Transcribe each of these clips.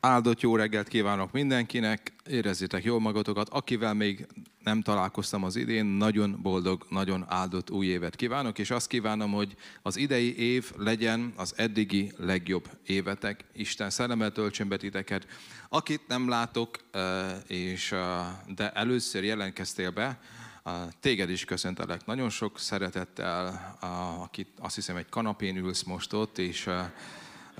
Áldott jó reggelt kívánok mindenkinek, érezzétek jól magatokat. Akivel még nem találkoztam az idén, nagyon boldog, nagyon áldott új évet kívánok, és azt kívánom, hogy az idei év legyen az eddigi legjobb évetek. Isten szellemmel töltsön be titeket. Akit nem látok, és, de először jelentkeztél be, téged is köszöntelek nagyon sok szeretettel, akit azt hiszem egy kanapén ülsz most ott, és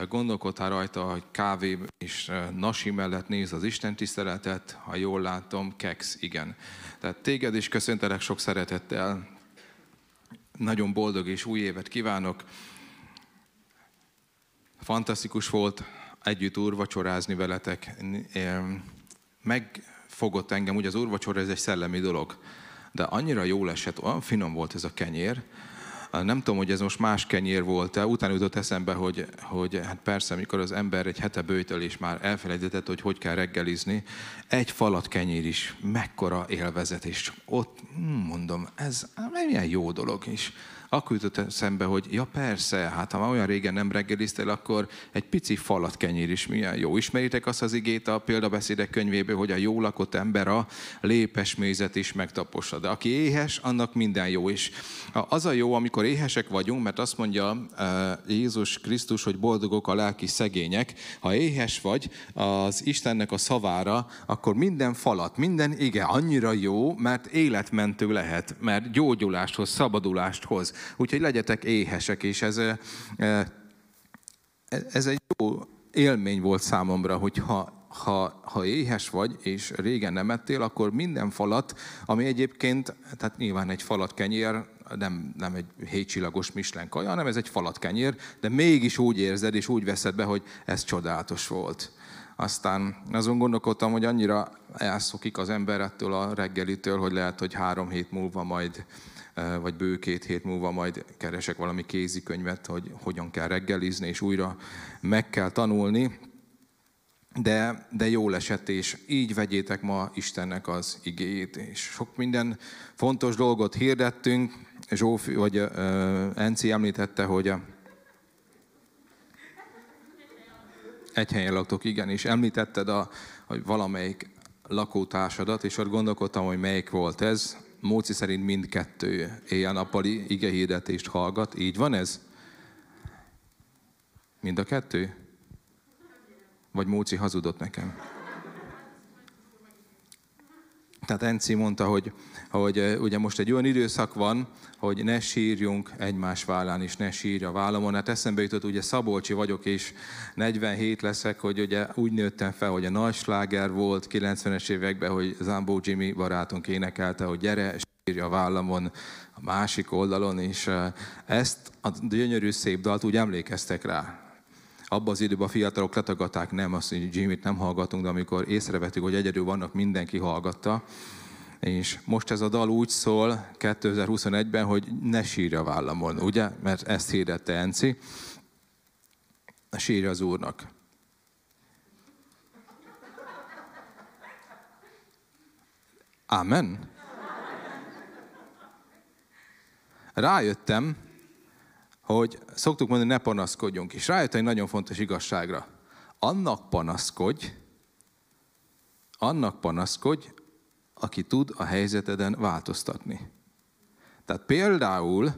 gondolkodtál rajta, hogy kávé és nasi mellett néz az Isten tiszteletet, ha jól látom, keks, igen. Tehát téged is köszöntelek sok szeretettel, nagyon boldog és új évet kívánok. Fantasztikus volt együtt úrvacsorázni veletek. Megfogott engem, ugye az úrvacsora ez egy szellemi dolog, de annyira jól esett, olyan finom volt ez a kenyér, nem tudom, hogy ez most más kenyér volt-e. Utána jutott eszembe, hogy, hogy hát persze, amikor az ember egy hete bőjtöl, és már elfelejtett, hogy hogy kell reggelizni, egy falat kenyér is mekkora élvezet, és ott hm, mondom, ez milyen jó dolog is akkor jutott szembe, hogy ja persze, hát ha már olyan régen nem reggeliztél, akkor egy pici falat kenyér is milyen jó. Ismeritek azt az igét a példabeszédek könyvéből, hogy a jó lakott ember a lépes mézet is megtapossa. De aki éhes, annak minden jó is. Az a jó, amikor éhesek vagyunk, mert azt mondja eh, Jézus Krisztus, hogy boldogok a lelki szegények. Ha éhes vagy az Istennek a szavára, akkor minden falat, minden ige annyira jó, mert életmentő lehet, mert gyógyulást hoz, szabadulást hoz. Úgyhogy legyetek éhesek, és ez, ez egy jó élmény volt számomra, hogy ha, ha, ha éhes vagy, és régen nem ettél, akkor minden falat, ami egyébként, tehát nyilván egy falat kenyér, nem, nem egy hétcsillagos Michelin kaja, hanem ez egy falat kenyér, de mégis úgy érzed, és úgy veszed be, hogy ez csodálatos volt. Aztán azon gondolkodtam, hogy annyira elszokik az ember ettől a reggelitől, hogy lehet, hogy három hét múlva majd vagy bő két hét múlva majd keresek valami kézikönyvet, hogy hogyan kell reggelizni, és újra meg kell tanulni. De, de jó esett, és így vegyétek ma Istennek az igéjét. És sok minden fontos dolgot hirdettünk. Zsófi, vagy uh, Enci említette, hogy a, egy helyen laktok, igen, és említetted, a, hogy valamelyik lakótársadat, és ott gondolkodtam, hogy melyik volt ez. Móci szerint mindkettő éjjel-nappali igehirdetést hallgat. Így van ez? Mind a kettő? Vagy Móci hazudott nekem? Tehát Enci mondta, hogy, hogy ugye most egy olyan időszak van, hogy ne sírjunk egymás vállán, és ne sírja a vállamon. Hát eszembe jutott, ugye Szabolcsi vagyok, és 47 leszek, hogy ugye úgy nőttem fel, hogy a nagy sláger volt 90-es években, hogy Zambó Jimmy barátunk énekelte, hogy gyere, sírja a vállamon, a másik oldalon, és ezt a gyönyörű szép dalt úgy emlékeztek rá. Abban az időben a fiatalok letagadták, nem, azt, hogy Jimmy-t nem hallgatunk, de amikor észrevettük, hogy egyedül vannak, mindenki hallgatta. És most ez a dal úgy szól 2021-ben, hogy ne sírja a vállamon, ugye? Mert ezt hirdette Enci. Sírja az Úrnak. Amen. Rájöttem, hogy szoktuk mondani, ne panaszkodjunk. És rájöttem egy nagyon fontos igazságra. Annak panaszkodj, annak panaszkodj, aki tud a helyzeteden változtatni. Tehát például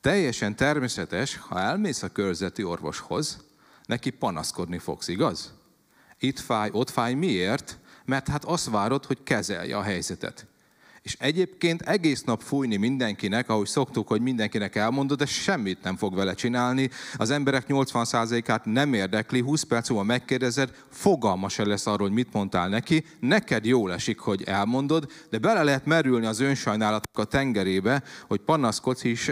teljesen természetes, ha elmész a körzeti orvoshoz, neki panaszkodni fogsz, igaz? Itt fáj, ott fáj, miért? Mert hát azt várod, hogy kezelje a helyzetet. És egyébként egész nap fújni mindenkinek, ahogy szoktuk, hogy mindenkinek elmondod, de semmit nem fog vele csinálni. Az emberek 80%-át nem érdekli, 20 perc múlva megkérdezed, fogalma se lesz arról, hogy mit mondtál neki. Neked jól esik, hogy elmondod, de bele lehet merülni az önsajnálatok a tengerébe, hogy panaszkodsz is.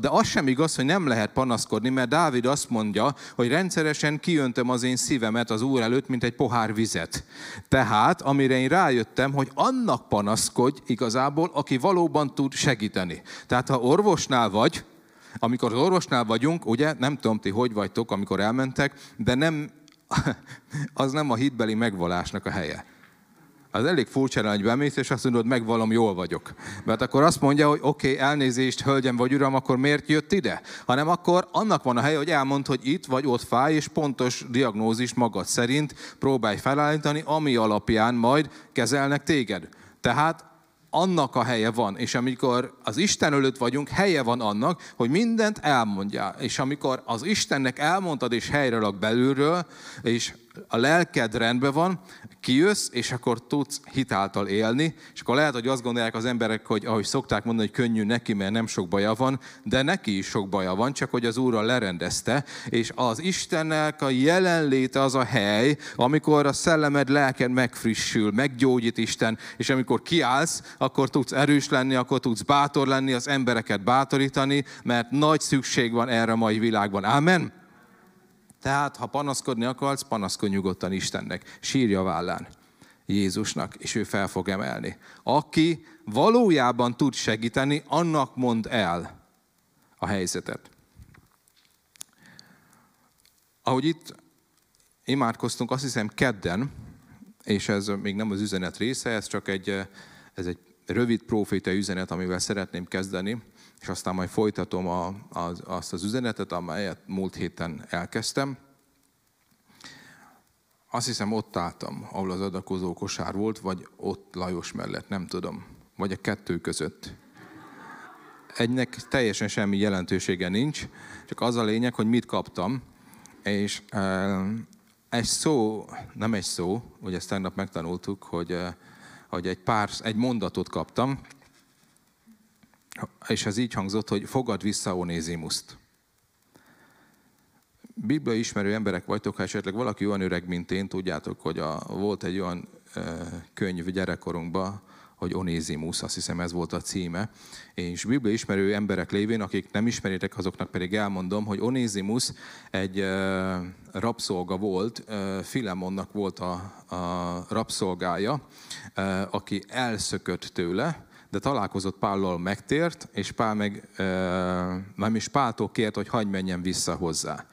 De az sem igaz, hogy nem lehet panaszkodni, mert Dávid azt mondja, hogy rendszeresen kiöntöm az én szívemet az Úr előtt, mint egy pohár vizet. Tehát, amire én rájöttem, hogy annak panaszkodj, igazából, aki valóban tud segíteni. Tehát ha orvosnál vagy, amikor az orvosnál vagyunk, ugye, nem tudom ti hogy vagytok, amikor elmentek, de nem, az nem a hitbeli megvalásnak a helye. Az elég furcsa, hogy bemész, és azt mondod, megvalom, jól vagyok. Mert akkor azt mondja, hogy oké, okay, elnézést, hölgyem vagy uram, akkor miért jött ide? Hanem akkor annak van a helye, hogy elmond, hogy itt vagy ott fáj, és pontos diagnózis magad szerint próbálj felállítani, ami alapján majd kezelnek téged. Tehát annak a helye van, és amikor az Isten előtt vagyunk, helye van annak, hogy mindent elmondjál. És amikor az Istennek elmondtad, és helyre rak belülről, és a lelked rendben van, kijössz, és akkor tudsz hitáltal élni, és akkor lehet, hogy azt gondolják az emberek, hogy ahogy szokták mondani, hogy könnyű neki, mert nem sok baja van, de neki is sok baja van, csak hogy az Úrral lerendezte, és az Istennek a jelenléte az a hely, amikor a szellemed, lelked megfrissül, meggyógyít Isten, és amikor kiállsz, akkor tudsz erős lenni, akkor tudsz bátor lenni, az embereket bátorítani, mert nagy szükség van erre a mai világban. Amen. Tehát, ha panaszkodni akarsz, panaszkodj nyugodtan Istennek. Sírja vállán Jézusnak, és ő fel fog emelni. Aki valójában tud segíteni, annak mond el a helyzetet. Ahogy itt imádkoztunk, azt hiszem kedden, és ez még nem az üzenet része, ez csak egy, ez egy rövid proféta üzenet, amivel szeretném kezdeni és aztán majd folytatom a, az, azt az üzenetet, amelyet múlt héten elkezdtem. Azt hiszem ott álltam, ahol az adakozó kosár volt, vagy ott Lajos mellett, nem tudom. Vagy a kettő között. Egynek teljesen semmi jelentősége nincs, csak az a lényeg, hogy mit kaptam. És egy szó, nem egy szó, ugye ezt tegnap megtanultuk, hogy, hogy egy pár, egy mondatot kaptam, és ez így hangzott, hogy fogad vissza Onézimuszt. Biblia ismerő emberek vagytok, ha esetleg valaki olyan öreg, mint én, tudjátok, hogy a, volt egy olyan e, könyv gyerekkorunkban, hogy Onézimus, azt hiszem ez volt a címe. És Biblia ismerő emberek lévén, akik nem ismeritek, azoknak pedig elmondom, hogy Onézimus egy e, rabszolga volt, e, Filemonnak volt a, a rabszolgája, e, aki elszökött tőle, de találkozott Pállal megtért, és Pál meg, nem is Páltól kért, hogy hagyj menjen vissza hozzá.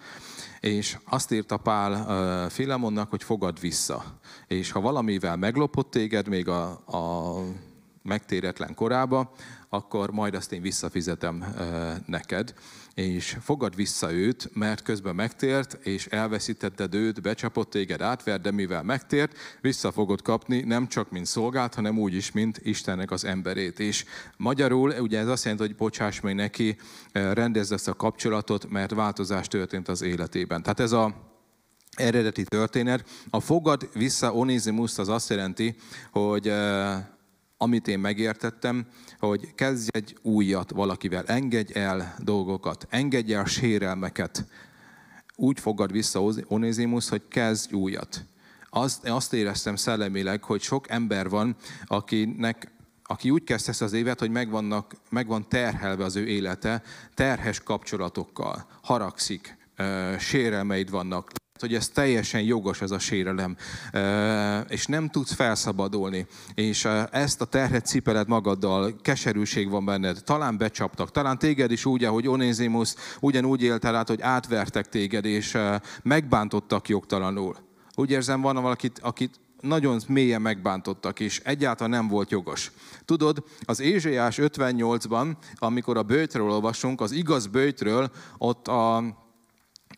És azt írta Pál Filemonnak, hogy fogad vissza. És ha valamivel meglopott téged még a, a megtéretlen korába, akkor majd azt én visszafizetem neked és fogad vissza őt, mert közben megtért, és elveszítetted őt, becsapott téged, átver, de mivel megtért, vissza fogod kapni nem csak mint szolgált, hanem úgy is, mint Istennek az emberét. És magyarul ugye ez azt jelenti, hogy bocsáss meg neki, rendezd ezt a kapcsolatot, mert változás történt az életében. Tehát ez a eredeti történet. A fogad vissza Onézimuszt az azt jelenti, hogy amit én megértettem, hogy kezdj egy újat valakivel, engedj el dolgokat, engedj el sérelmeket. Úgy fogad vissza Onézimus, hogy kezdj újat. Azt, azt éreztem szellemileg, hogy sok ember van, akinek aki úgy kezdte ezt az évet, hogy megvannak, megvan terhelve az ő élete, terhes kapcsolatokkal, haragszik, sérelmeid vannak, hogy ez teljesen jogos ez a sérelem, és nem tudsz felszabadulni, és ezt a terhet cipeled magaddal, keserűség van benned, talán becsaptak, talán téged is úgy, ahogy Onézimus ugyanúgy éltél át, hogy átvertek téged, és megbántottak jogtalanul. Úgy érzem, van valakit, akit nagyon mélyen megbántottak, és egyáltalán nem volt jogos. Tudod, az Ézsaiás 58-ban, amikor a bőtről olvasunk, az igaz bőtről, ott a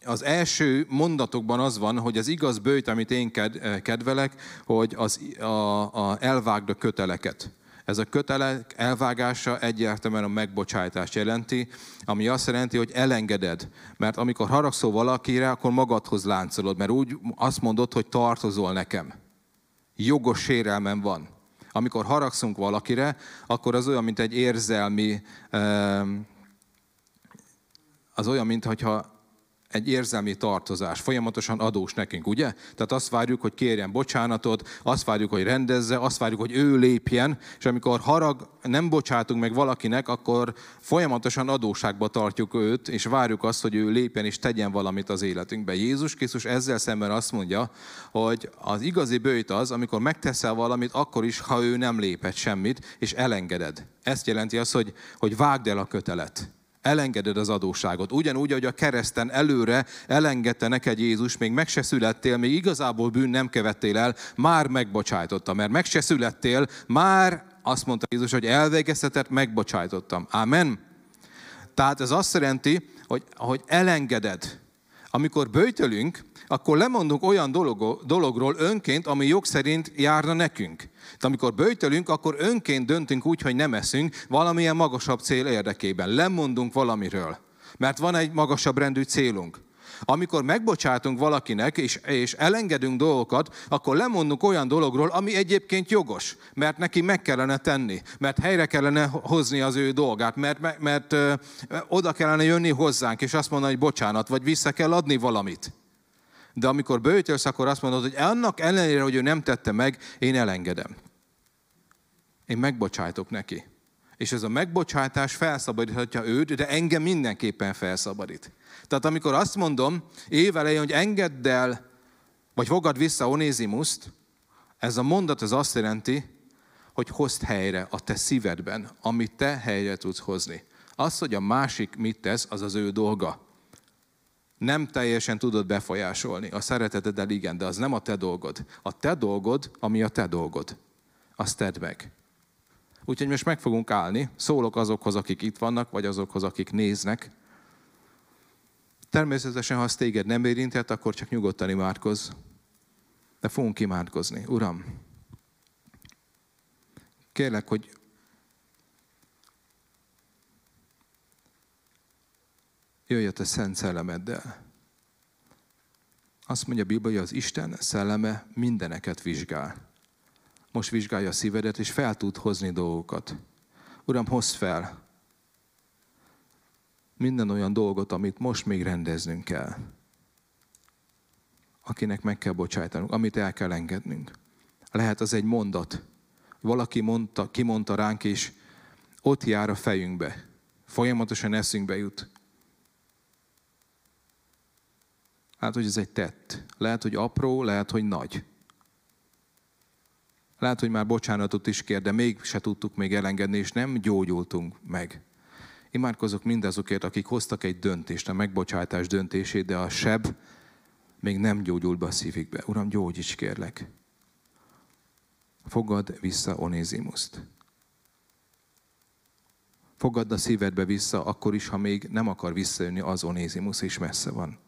az első mondatokban az van, hogy az igaz bőjt, amit én eh, kedvelek, hogy az, a, a elvágd a köteleket. Ez a kötelek elvágása egyértelműen a megbocsájtást jelenti, ami azt jelenti, hogy elengeded. Mert amikor haragszol valakire, akkor magadhoz láncolod, mert úgy azt mondod, hogy tartozol nekem. Jogos sérelmem van. Amikor haragszunk valakire, akkor az olyan, mint egy érzelmi, eh, az olyan, mintha egy érzelmi tartozás, folyamatosan adós nekünk, ugye? Tehát azt várjuk, hogy kérjen bocsánatot, azt várjuk, hogy rendezze, azt várjuk, hogy ő lépjen, és amikor harag, nem bocsátunk meg valakinek, akkor folyamatosan adóságba tartjuk őt, és várjuk azt, hogy ő lépjen és tegyen valamit az életünkbe. Jézus Krisztus ezzel szemben azt mondja, hogy az igazi bőjt az, amikor megteszel valamit, akkor is, ha ő nem lépett semmit, és elengeded. Ezt jelenti az, hogy, hogy vágd el a kötelet elengeded az adóságot. Ugyanúgy, ahogy a kereszten előre elengedte neked Jézus, még meg se születtél, még igazából bűn nem kevettél el, már megbocsájtotta, mert meg se születtél, már azt mondta Jézus, hogy elvégeztetett, megbocsájtottam. Amen. Tehát ez azt jelenti, hogy, hogy elengeded. Amikor bőjtölünk, akkor lemondunk olyan dolog, dologról önként, ami jog szerint járna nekünk. Tehát amikor bőjtölünk, akkor önként döntünk úgy, hogy nem eszünk valamilyen magasabb cél érdekében. Lemondunk valamiről, mert van egy magasabb rendű célunk. Amikor megbocsátunk valakinek, és, és elengedünk dolgokat, akkor lemondunk olyan dologról, ami egyébként jogos, mert neki meg kellene tenni, mert helyre kellene hozni az ő dolgát, mert, mert, mert ö, oda kellene jönni hozzánk, és azt mondani, hogy bocsánat, vagy vissza kell adni valamit. De amikor bőjtölsz, akkor azt mondod, hogy annak ellenére, hogy ő nem tette meg, én elengedem. Én megbocsájtok neki. És ez a megbocsátás felszabadíthatja őt, de engem mindenképpen felszabadít. Tehát amikor azt mondom évelején, hogy engedd el, vagy fogad vissza Onézimuszt, ez a mondat az azt jelenti, hogy hozd helyre a te szívedben, amit te helyre tudsz hozni. Az, hogy a másik mit tesz, az az ő dolga. Nem teljesen tudod befolyásolni. A szereteteddel igen, de az nem a te dolgod. A te dolgod, ami a te dolgod. Azt tedd meg. Úgyhogy most meg fogunk állni. Szólok azokhoz, akik itt vannak, vagy azokhoz, akik néznek. Természetesen, ha az téged nem érintett, akkor csak nyugodtan imádkozz. De fogunk imádkozni. Uram, kérlek, hogy jöjj a te szent szellemeddel. Azt mondja a Biblia, hogy az Isten szelleme mindeneket vizsgál. Most vizsgálja a szívedet, és fel tud hozni dolgokat. Uram, hozd fel minden olyan dolgot, amit most még rendeznünk kell. Akinek meg kell bocsájtanunk, amit el kell engednünk. Lehet az egy mondat. Valaki mondta, kimondta ránk, és ott jár a fejünkbe. Folyamatosan eszünkbe jut. Lehet, hogy ez egy tett. Lehet, hogy apró, lehet, hogy nagy. Lehet, hogy már bocsánatot is kér, de még se tudtuk még elengedni, és nem gyógyultunk meg. Imádkozok mindazokért, akik hoztak egy döntést, a megbocsátás döntését, de a seb még nem gyógyult be a szívükbe. Uram, gyógyíts kérlek. Fogad vissza Onézimuszt. Fogadd a szívedbe vissza, akkor is, ha még nem akar visszajönni az Onézimus, és messze van.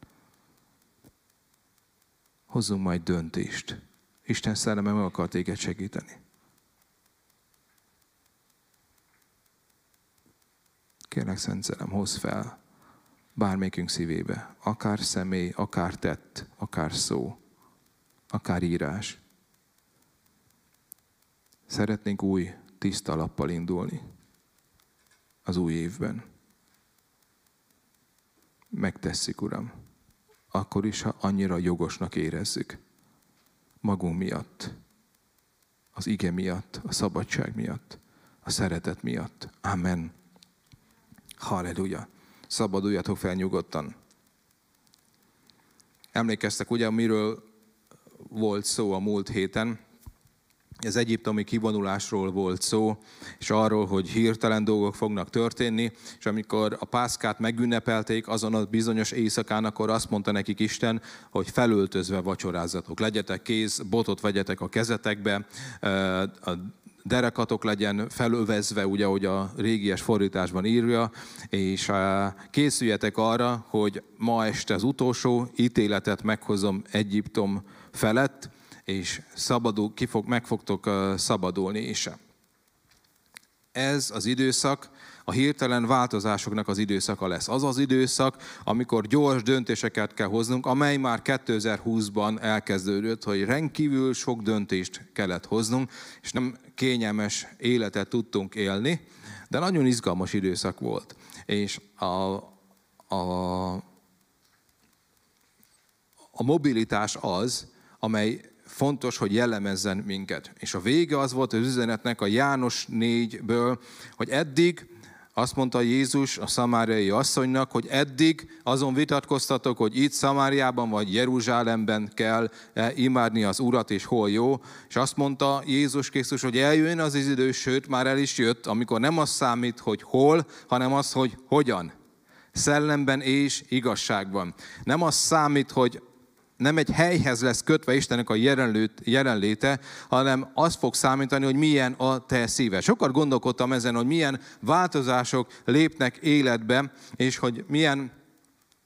Hozzunk majd döntést. Isten szelleme meg akar téged segíteni. Kérlek, Szent Szerem, hozz fel bármelyikünk szívébe, akár személy, akár tett, akár szó, akár írás. Szeretnénk új, tiszta lappal indulni az új évben. Megtesszük, Uram, akkor is, ha annyira jogosnak érezzük magunk miatt, az ige miatt, a szabadság miatt, a szeretet miatt. Amen. Halleluja. Szabaduljatok fel nyugodtan. Emlékeztek ugye, miről volt szó a múlt héten? Az egyiptomi kivonulásról volt szó, és arról, hogy hirtelen dolgok fognak történni, és amikor a pászkát megünnepelték azon a bizonyos éjszakán, akkor azt mondta nekik Isten, hogy felöltözve vacsorázzatok. Legyetek kéz, botot vegyetek a kezetekbe, a derekatok legyen felövezve, ugye, ahogy a régies fordításban írja, és készüljetek arra, hogy ma este az utolsó ítéletet meghozom Egyiptom felett, és szabadul, ki fog, meg fogtok szabadulni is. Ez az időszak a hirtelen változásoknak az időszaka lesz. Az az időszak, amikor gyors döntéseket kell hoznunk, amely már 2020-ban elkezdődött, hogy rendkívül sok döntést kellett hoznunk, és nem kényelmes életet tudtunk élni, de nagyon izgalmas időszak volt. És a, a, a mobilitás az, amely fontos, hogy jellemezzen minket. És a vége az volt az üzenetnek a János 4-ből, hogy eddig azt mondta Jézus a szamáriai asszonynak, hogy eddig azon vitatkoztatok, hogy itt Szamáriában vagy Jeruzsálemben kell imádni az Urat, és hol jó. És azt mondta Jézus Krisztus, hogy eljön az idő, sőt már el is jött, amikor nem az számít, hogy hol, hanem az, hogy hogyan. szellemben és igazságban. Nem az számít, hogy nem egy helyhez lesz kötve Istennek a jelenléte, hanem az fog számítani, hogy milyen a te szíve. Sokat gondolkodtam ezen, hogy milyen változások lépnek életbe, és hogy milyen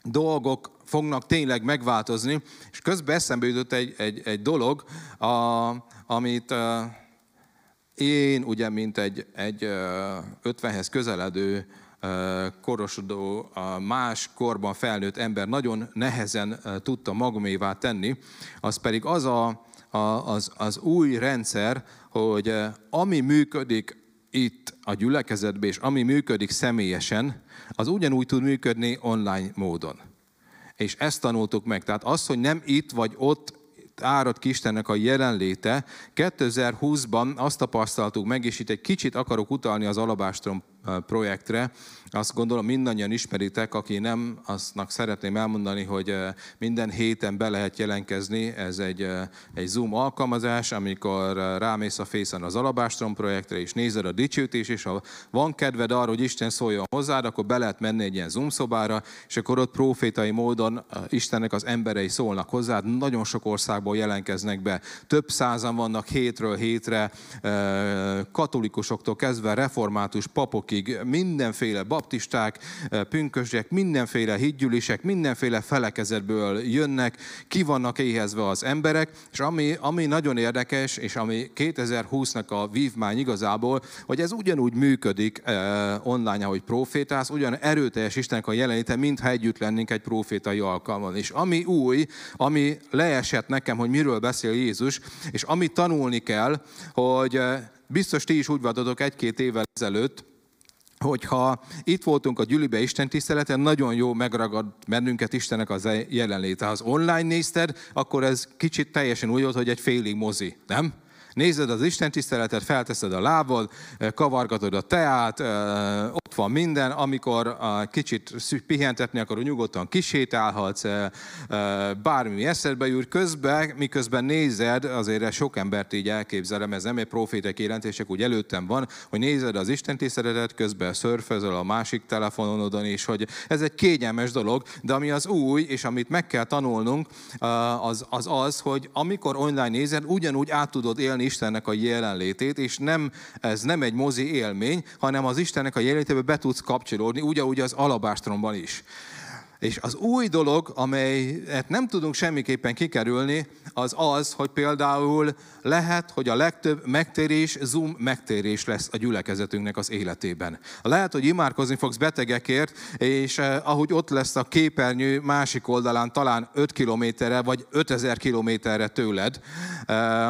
dolgok fognak tényleg megváltozni. És közben eszembe jutott egy, egy, egy dolog, a, amit a, én ugye, mint egy, egy 50-hez közeledő korosodó, más korban felnőtt ember nagyon nehezen tudta magamévá tenni, az pedig az a, a, az, az új rendszer, hogy ami működik itt a gyülekezetben, és ami működik személyesen, az ugyanúgy tud működni online módon. És ezt tanultuk meg. Tehát az, hogy nem itt vagy ott árad ki Istennek a jelenléte, 2020-ban azt tapasztaltuk meg, és itt egy kicsit akarok utalni az Alabástrom projektre. Azt gondolom mindannyian ismeritek, aki nem, aznak szeretném elmondani, hogy minden héten be lehet jelentkezni. Ez egy, egy Zoom alkalmazás, amikor rámész a Fészen az Alabástrom projektre, és nézed a dicsőtés, és ha van kedved arra, hogy Isten szóljon hozzád, akkor be lehet menni egy ilyen Zoom szobára, és akkor ott profétai módon Istennek az emberei szólnak hozzád. Nagyon sok országból jelentkeznek be. Több százan vannak hétről hétre, katolikusoktól kezdve református papok napokig mindenféle baptisták, eh, pünkösdek, mindenféle hídgyűlések, mindenféle felekezetből jönnek, ki vannak éhezve az emberek, és ami, ami nagyon érdekes, és ami 2020-nak a vívmány igazából, hogy ez ugyanúgy működik eh, online, ahogy profétálsz, ugyan erőteljes Istennek a jelenléte, mintha együtt lennénk egy profétai alkalmon. És ami új, ami leesett nekem, hogy miről beszél Jézus, és amit tanulni kell, hogy eh, biztos ti is úgy voltatok egy-két évvel ezelőtt, hogyha itt voltunk a gyülibe Isten tiszteleten, nagyon jó megragad bennünket Istennek az jelenléte. Ha az online nézted, akkor ez kicsit teljesen úgy volt, hogy egy félig mozi, nem? Nézed az Isten tiszteletet, felteszed a lábad, kavargatod a teát, ott van minden, amikor kicsit pihentetni akarod, nyugodtan kisétálhatsz, bármi eszedbe jut, közben, miközben nézed, azért sok embert így elképzelem, ez nem egy profétek jelentések, úgy előttem van, hogy nézed az Isten tiszteletet, közben szörfözöl a másik telefonodon is, hogy ez egy kényelmes dolog, de ami az új, és amit meg kell tanulnunk, az az, az hogy amikor online nézed, ugyanúgy át tudod élni Istennek a jelenlétét, és nem, ez nem egy mozi élmény, hanem az Istennek a jelenlétébe be tudsz kapcsolódni, ugyanúgy az alabástromban is. És az új dolog, amelyet nem tudunk semmiképpen kikerülni, az az, hogy például lehet, hogy a legtöbb megtérés, Zoom megtérés lesz a gyülekezetünknek az életében. Lehet, hogy imádkozni fogsz betegekért, és eh, ahogy ott lesz a képernyő másik oldalán, talán 5 kilométerre vagy 5000 kilométerre tőled, eh,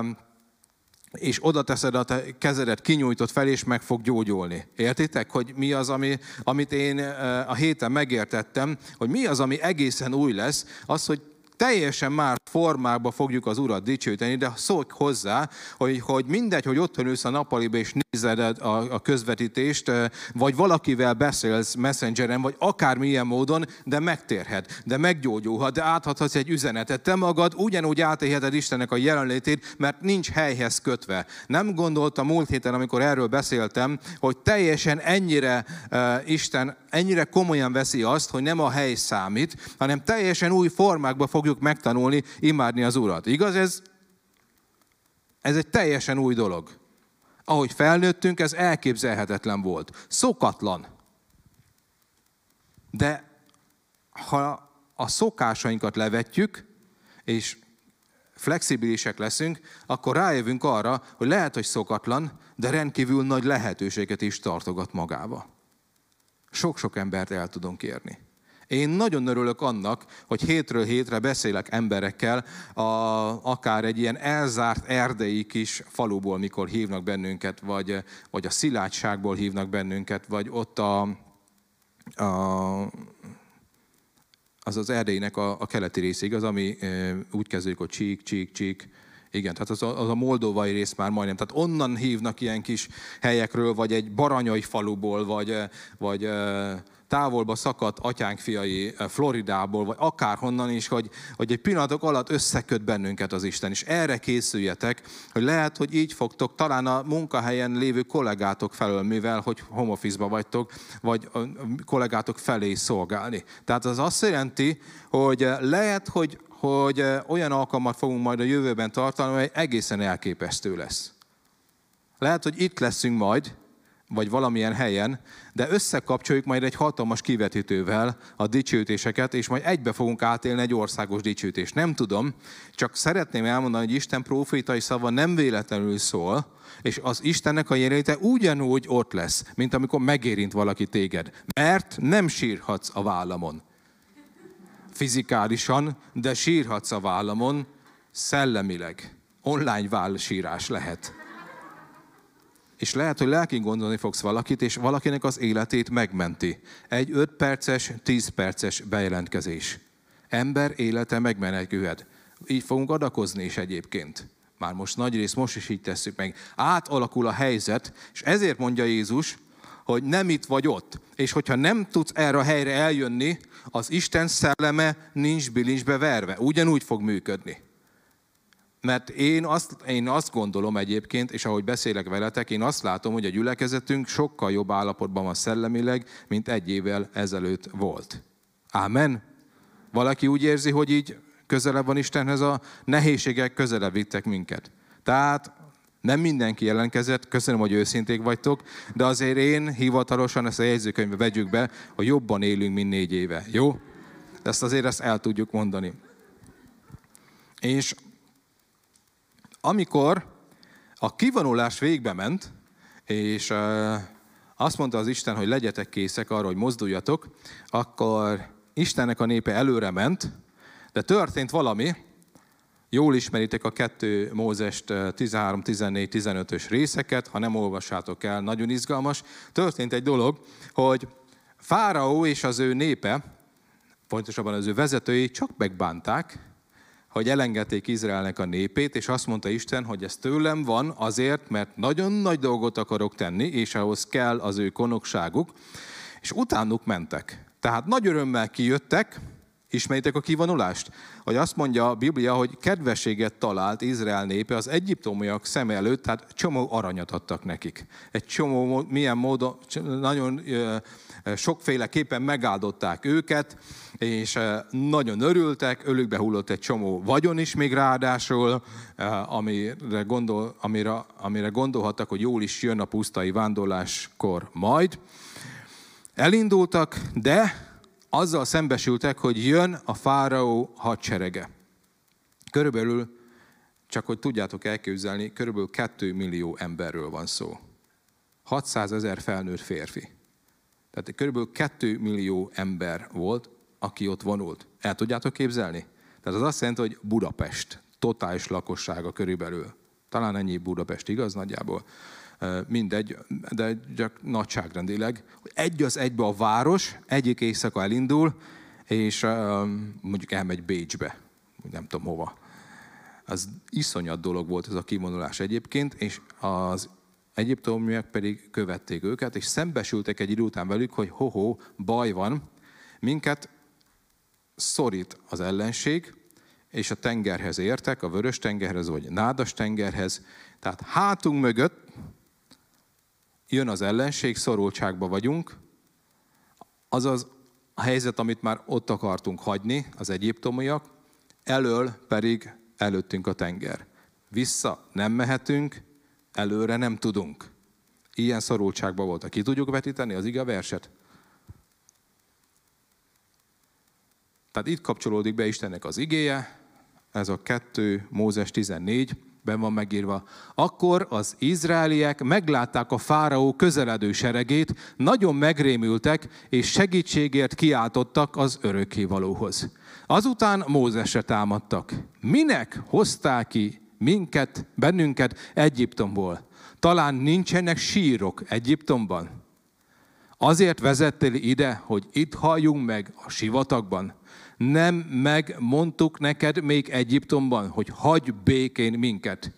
és oda teszed a te kezedet kinyújtott fel, és meg fog gyógyulni. Értitek, hogy mi az, ami, amit én eh, a héten megértettem, hogy mi az, ami egészen új lesz, az, hogy teljesen más formákba fogjuk az Urat dicsőíteni, de szólj hozzá, hogy, hogy mindegy, hogy otthon ülsz a nappaliba és nézed a, a közvetítést, vagy valakivel beszélsz messengeren, vagy akármilyen módon, de megtérhet, de meggyógyulhat, de áthathatsz egy üzenetet. Te magad ugyanúgy átélheted Istennek a jelenlétét, mert nincs helyhez kötve. Nem gondoltam múlt héten, amikor erről beszéltem, hogy teljesen ennyire uh, Isten ennyire komolyan veszi azt, hogy nem a hely számít, hanem teljesen új formákba fogjuk megtanulni imádni az Urat. Igaz ez? Ez egy teljesen új dolog. Ahogy felnőttünk, ez elképzelhetetlen volt. Szokatlan. De ha a szokásainkat levetjük, és flexibilisek leszünk, akkor rájövünk arra, hogy lehet, hogy szokatlan, de rendkívül nagy lehetőséget is tartogat magába. Sok-sok embert el tudunk érni. Én nagyon örülök annak, hogy hétről hétre beszélek emberekkel, a, akár egy ilyen elzárt erdei kis faluból, mikor hívnak bennünket, vagy, vagy a szilátságból hívnak bennünket, vagy ott a, a az az erdélynek a, a keleti része, igaz, ami e, úgy kezdődik, hogy csík, csík, csík, igen, tehát az a, az a moldovai rész már majdnem. Tehát onnan hívnak ilyen kis helyekről, vagy egy baranyai faluból, vagy, vagy távolba szakadt atyánk fiai Floridából, vagy akárhonnan is, hogy, hogy egy pillanatok alatt összeköt bennünket az Isten. És erre készüljetek, hogy lehet, hogy így fogtok talán a munkahelyen lévő kollégátok felől, mivel hogy home office vagytok, vagy a kollégátok felé szolgálni. Tehát az azt jelenti, hogy lehet, hogy, hogy olyan alkalmat fogunk majd a jövőben tartani, hogy egészen elképesztő lesz. Lehet, hogy itt leszünk majd, vagy valamilyen helyen, de összekapcsoljuk majd egy hatalmas kivetítővel a dicsőítéseket, és majd egybe fogunk átélni egy országos dicsőítést. Nem tudom, csak szeretném elmondani, hogy Isten profétai szava nem véletlenül szól, és az Istennek a jelenléte ugyanúgy ott lesz, mint amikor megérint valaki téged. Mert nem sírhatsz a vállamon. Fizikálisan, de sírhatsz a vállamon szellemileg. Online vállsírás lehet és lehet, hogy lelkén gondolni fogsz valakit, és valakinek az életét megmenti. Egy 5 perces, 10 perces bejelentkezés. Ember élete megmenekülhet. Így fogunk adakozni is egyébként. Már most nagy rész, most is így tesszük meg. Átalakul a helyzet, és ezért mondja Jézus, hogy nem itt vagy ott. És hogyha nem tudsz erre a helyre eljönni, az Isten szelleme nincs bilincsbe verve. Ugyanúgy fog működni. Mert én azt, én azt gondolom egyébként, és ahogy beszélek veletek, én azt látom, hogy a gyülekezetünk sokkal jobb állapotban van szellemileg, mint egy évvel ezelőtt volt. Ámen? Valaki úgy érzi, hogy így közelebb van Istenhez, a nehézségek közelebb vittek minket. Tehát nem mindenki jelentkezett, köszönöm, hogy őszinték vagytok, de azért én hivatalosan ezt a jegyzőkönyvbe vegyük be, hogy jobban élünk, mint négy éve. Jó? Ezt azért ezt el tudjuk mondani. És amikor a kivonulás végbe ment, és azt mondta az Isten, hogy legyetek készek arra, hogy mozduljatok, akkor Istennek a népe előre ment, de történt valami, jól ismeritek a 2 Mózest 13, 14, 15-ös részeket, ha nem olvassátok el, nagyon izgalmas. Történt egy dolog, hogy Fáraó és az ő népe, pontosabban az ő vezetői csak megbánták, hogy elengedték Izraelnek a népét, és azt mondta Isten, hogy ez tőlem van azért, mert nagyon nagy dolgot akarok tenni, és ahhoz kell az ő konokságuk, és utánuk mentek. Tehát nagy örömmel kijöttek, Ismeritek a kivonulást? Hogy azt mondja a Biblia, hogy kedvességet talált Izrael népe az egyiptomiak szem előtt, tehát csomó aranyat adtak nekik. Egy csomó, milyen módon, nagyon sokféleképpen megáldották őket, és nagyon örültek, ölükbe hullott egy csomó vagyon is még ráadásul, amire, gondol, amire, amire gondolhattak, hogy jól is jön a pusztai vándorláskor majd. Elindultak, de azzal szembesültek, hogy jön a fáraó hadserege. Körülbelül, csak hogy tudjátok elképzelni, körülbelül 2 millió emberről van szó. 600 ezer felnőtt férfi. Tehát körülbelül 2 millió ember volt, aki ott vonult. El tudjátok képzelni? Tehát az azt jelenti, hogy Budapest, totális lakossága körülbelül. Talán ennyi Budapest, igaz nagyjából? Mindegy, de csak nagyságrendileg. Egy az egybe a város, egyik éjszaka elindul, és mondjuk elmegy Bécsbe, nem tudom hova. Az iszonyat dolog volt ez a kivonulás egyébként, és az egyiptomiak pedig követték őket, és szembesültek egy idő után velük, hogy hoho, baj van, minket szorít az ellenség, és a tengerhez értek, a vörös tengerhez, vagy nádas tengerhez. Tehát hátunk mögött jön az ellenség, szorultságba vagyunk, azaz a helyzet, amit már ott akartunk hagyni, az egyiptomiak, elől pedig előttünk a tenger. Vissza nem mehetünk, előre nem tudunk. Ilyen szorultságban voltak. Ki tudjuk vetíteni az ige verset? Tehát itt kapcsolódik be Istennek az igéje, ez a 2 Mózes 14, ben van megírva. Akkor az izraeliek meglátták a fáraó közeledő seregét, nagyon megrémültek, és segítségért kiáltottak az örökkévalóhoz. Azután Mózesre támadtak. Minek hozták ki minket, bennünket Egyiptomból? Talán nincsenek sírok Egyiptomban? Azért vezettél ide, hogy itt halljunk meg a sivatagban? Nem megmondtuk neked még Egyiptomban, hogy hagy békén minket.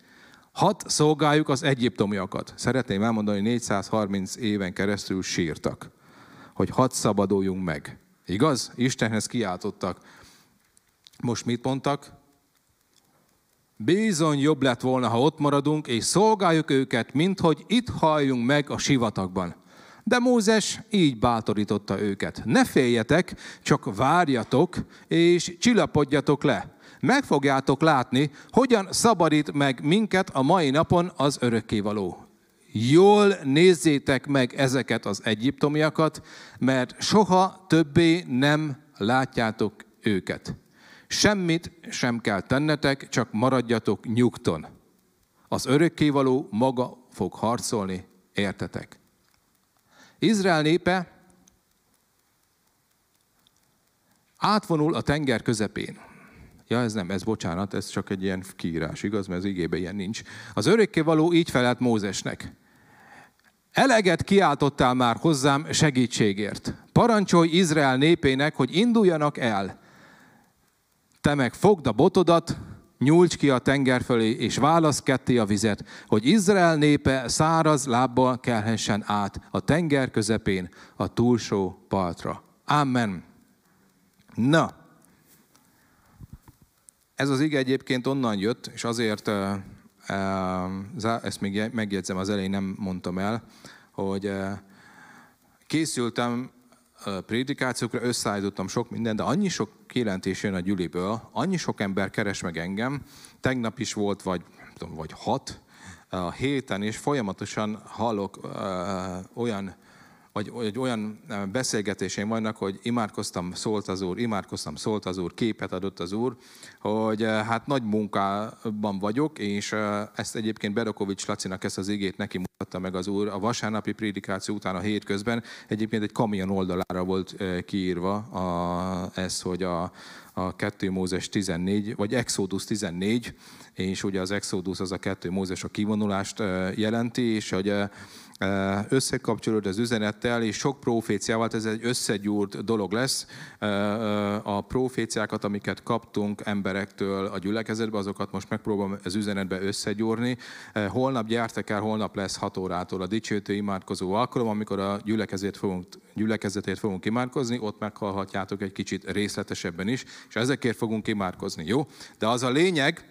Hadd szolgáljuk az egyiptomiakat. Szeretném elmondani, hogy 430 éven keresztül sírtak. hogy hadd szabaduljunk meg. Igaz? Istenhez kiáltottak. Most mit mondtak? Bizony jobb lett volna, ha ott maradunk, és szolgáljuk őket, mint hogy itt halljunk meg a sivatagban. De Mózes így bátorította őket. Ne féljetek, csak várjatok, és csillapodjatok le. Meg fogjátok látni, hogyan szabadít meg minket a mai napon az örökkévaló. Jól nézzétek meg ezeket az egyiptomiakat, mert soha többé nem látjátok őket. Semmit sem kell tennetek, csak maradjatok nyugton. Az örökkévaló maga fog harcolni, értetek? Izrael népe átvonul a tenger közepén. Ja, ez nem, ez bocsánat, ez csak egy ilyen kiírás, igaz? Mert az igében ilyen nincs. Az örökkévaló így felelt Mózesnek. Eleget kiáltottál már hozzám segítségért. Parancsolj Izrael népének, hogy induljanak el. Te meg fogd a botodat, nyújts ki a tenger fölé, és válasz ketté a vizet, hogy Izrael népe száraz lábbal kelhessen át a tenger közepén a túlsó partra. Amen. Na, ez az ige egyébként onnan jött, és azért ezt még megjegyzem, az elején nem mondtam el, hogy készültem prédikációkra, összeállítottam sok mindent, de annyi sok kijelentés jön a gyűliből, annyi sok ember keres meg engem, tegnap is volt vagy, tudom, vagy hat a héten, és folyamatosan hallok olyan vagy, vagy olyan beszélgetéseim vannak, hogy imádkoztam, szólt az Úr, imádkoztam, szólt az Úr, képet adott az Úr, hogy hát nagy munkában vagyok, és ezt egyébként Berokovics Lacinak ezt az igét neki mutatta meg az Úr a vasárnapi prédikáció után a hét közben. Egyébként egy kamion oldalára volt kiírva a, ez, hogy a, a 2 Mózes 14, vagy Exodus 14, és ugye az Exodus az a 2 Mózes a kivonulást jelenti, és hogy összekapcsolód az üzenettel, és sok proféciával, ez egy összegyúrt dolog lesz. A proféciákat, amiket kaptunk emberektől a gyülekezetbe, azokat most megpróbálom az üzenetbe összegyúrni. Holnap gyertek el, holnap lesz 6 órától a dicsőtő imádkozó alkalom, amikor a gyülekezet fogunk, gyülekezetét fogunk imádkozni, ott meghallhatjátok egy kicsit részletesebben is, és ezekért fogunk imádkozni, jó? De az a lényeg,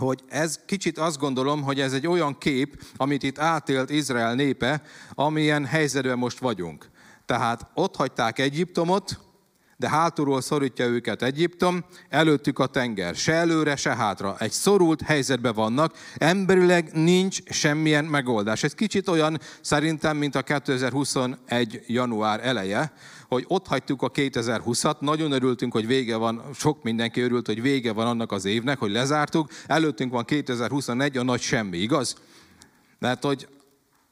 hogy ez kicsit azt gondolom, hogy ez egy olyan kép, amit itt átélt Izrael népe, amilyen helyzetben most vagyunk. Tehát ott hagyták Egyiptomot, de hátulról szorítja őket Egyiptom, előttük a tenger, se előre, se hátra. Egy szorult helyzetben vannak, emberileg nincs semmilyen megoldás. Ez kicsit olyan szerintem, mint a 2021. január eleje, hogy ott hagytuk a 2020-at, nagyon örültünk, hogy vége van, sok mindenki örült, hogy vége van annak az évnek, hogy lezártuk, előttünk van 2021, a nagy semmi, igaz? Mert hogy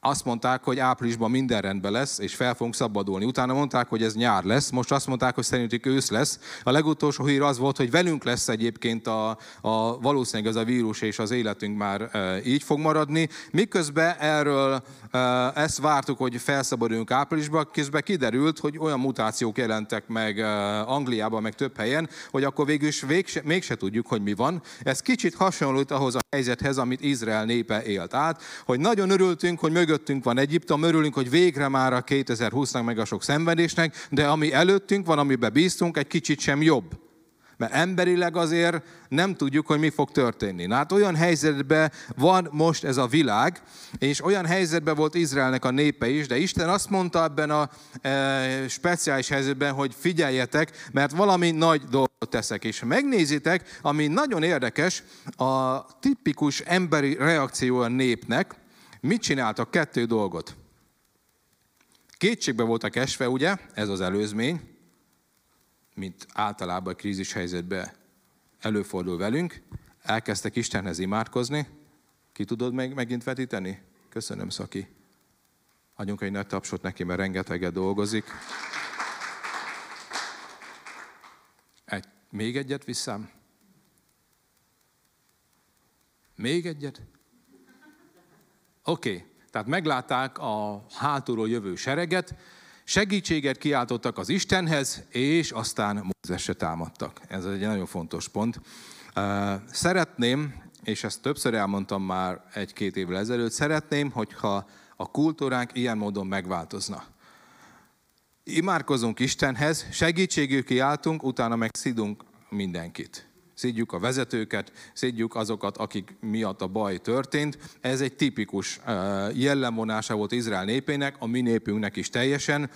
azt mondták, hogy áprilisban minden rendben lesz, és fel fogunk szabadulni. Utána mondták, hogy ez nyár lesz, most azt mondták, hogy szerintük ősz lesz. A legutolsó hír az volt, hogy velünk lesz egyébként a, a valószínűleg ez a vírus, és az életünk már e, így fog maradni. Miközben erről e, ezt vártuk, hogy felszabaduljunk áprilisban, közben kiderült, hogy olyan mutációk jelentek meg e, Angliában, meg több helyen, hogy akkor végül is végse, mégse tudjuk, hogy mi van. Ez kicsit hasonlít ahhoz a helyzethez, amit Izrael népe élt át, hogy nagyon örültünk, hogy mögött mögöttünk van Egyiptom, örülünk, hogy végre már a 2020-nak meg a sok szenvedésnek, de ami előttünk van, amiben bíztunk, egy kicsit sem jobb. Mert emberileg azért nem tudjuk, hogy mi fog történni. Na hát olyan helyzetben van most ez a világ, és olyan helyzetben volt Izraelnek a népe is, de Isten azt mondta ebben a e, speciális helyzetben, hogy figyeljetek, mert valami nagy dolgot teszek. És megnézitek, ami nagyon érdekes, a tipikus emberi reakció a népnek, Mit csináltak? Kettő dolgot. Kétségbe voltak esve, ugye, ez az előzmény, mint általában a krízis helyzetben előfordul velünk. Elkezdtek Istenhez imádkozni. Ki tudod meg, megint vetíteni? Köszönöm, Szaki. Adjunk egy nagy tapsot neki, mert rengeteget dolgozik. Egy, még egyet visszám. Még egyet. Oké, okay. tehát meglátták a hátulról jövő sereget, segítséget kiáltottak az Istenhez, és aztán Mózesre támadtak. Ez egy nagyon fontos pont. Szeretném, és ezt többször elmondtam már egy-két évvel ezelőtt, szeretném, hogyha a kultúránk ilyen módon megváltozna. imádkozunk Istenhez, segítségül kiáltunk, utána meg szidunk mindenkit szidjuk a vezetőket, szidjuk azokat, akik miatt a baj történt. Ez egy tipikus jellemvonása volt Izrael népének, a mi népünknek is teljesen.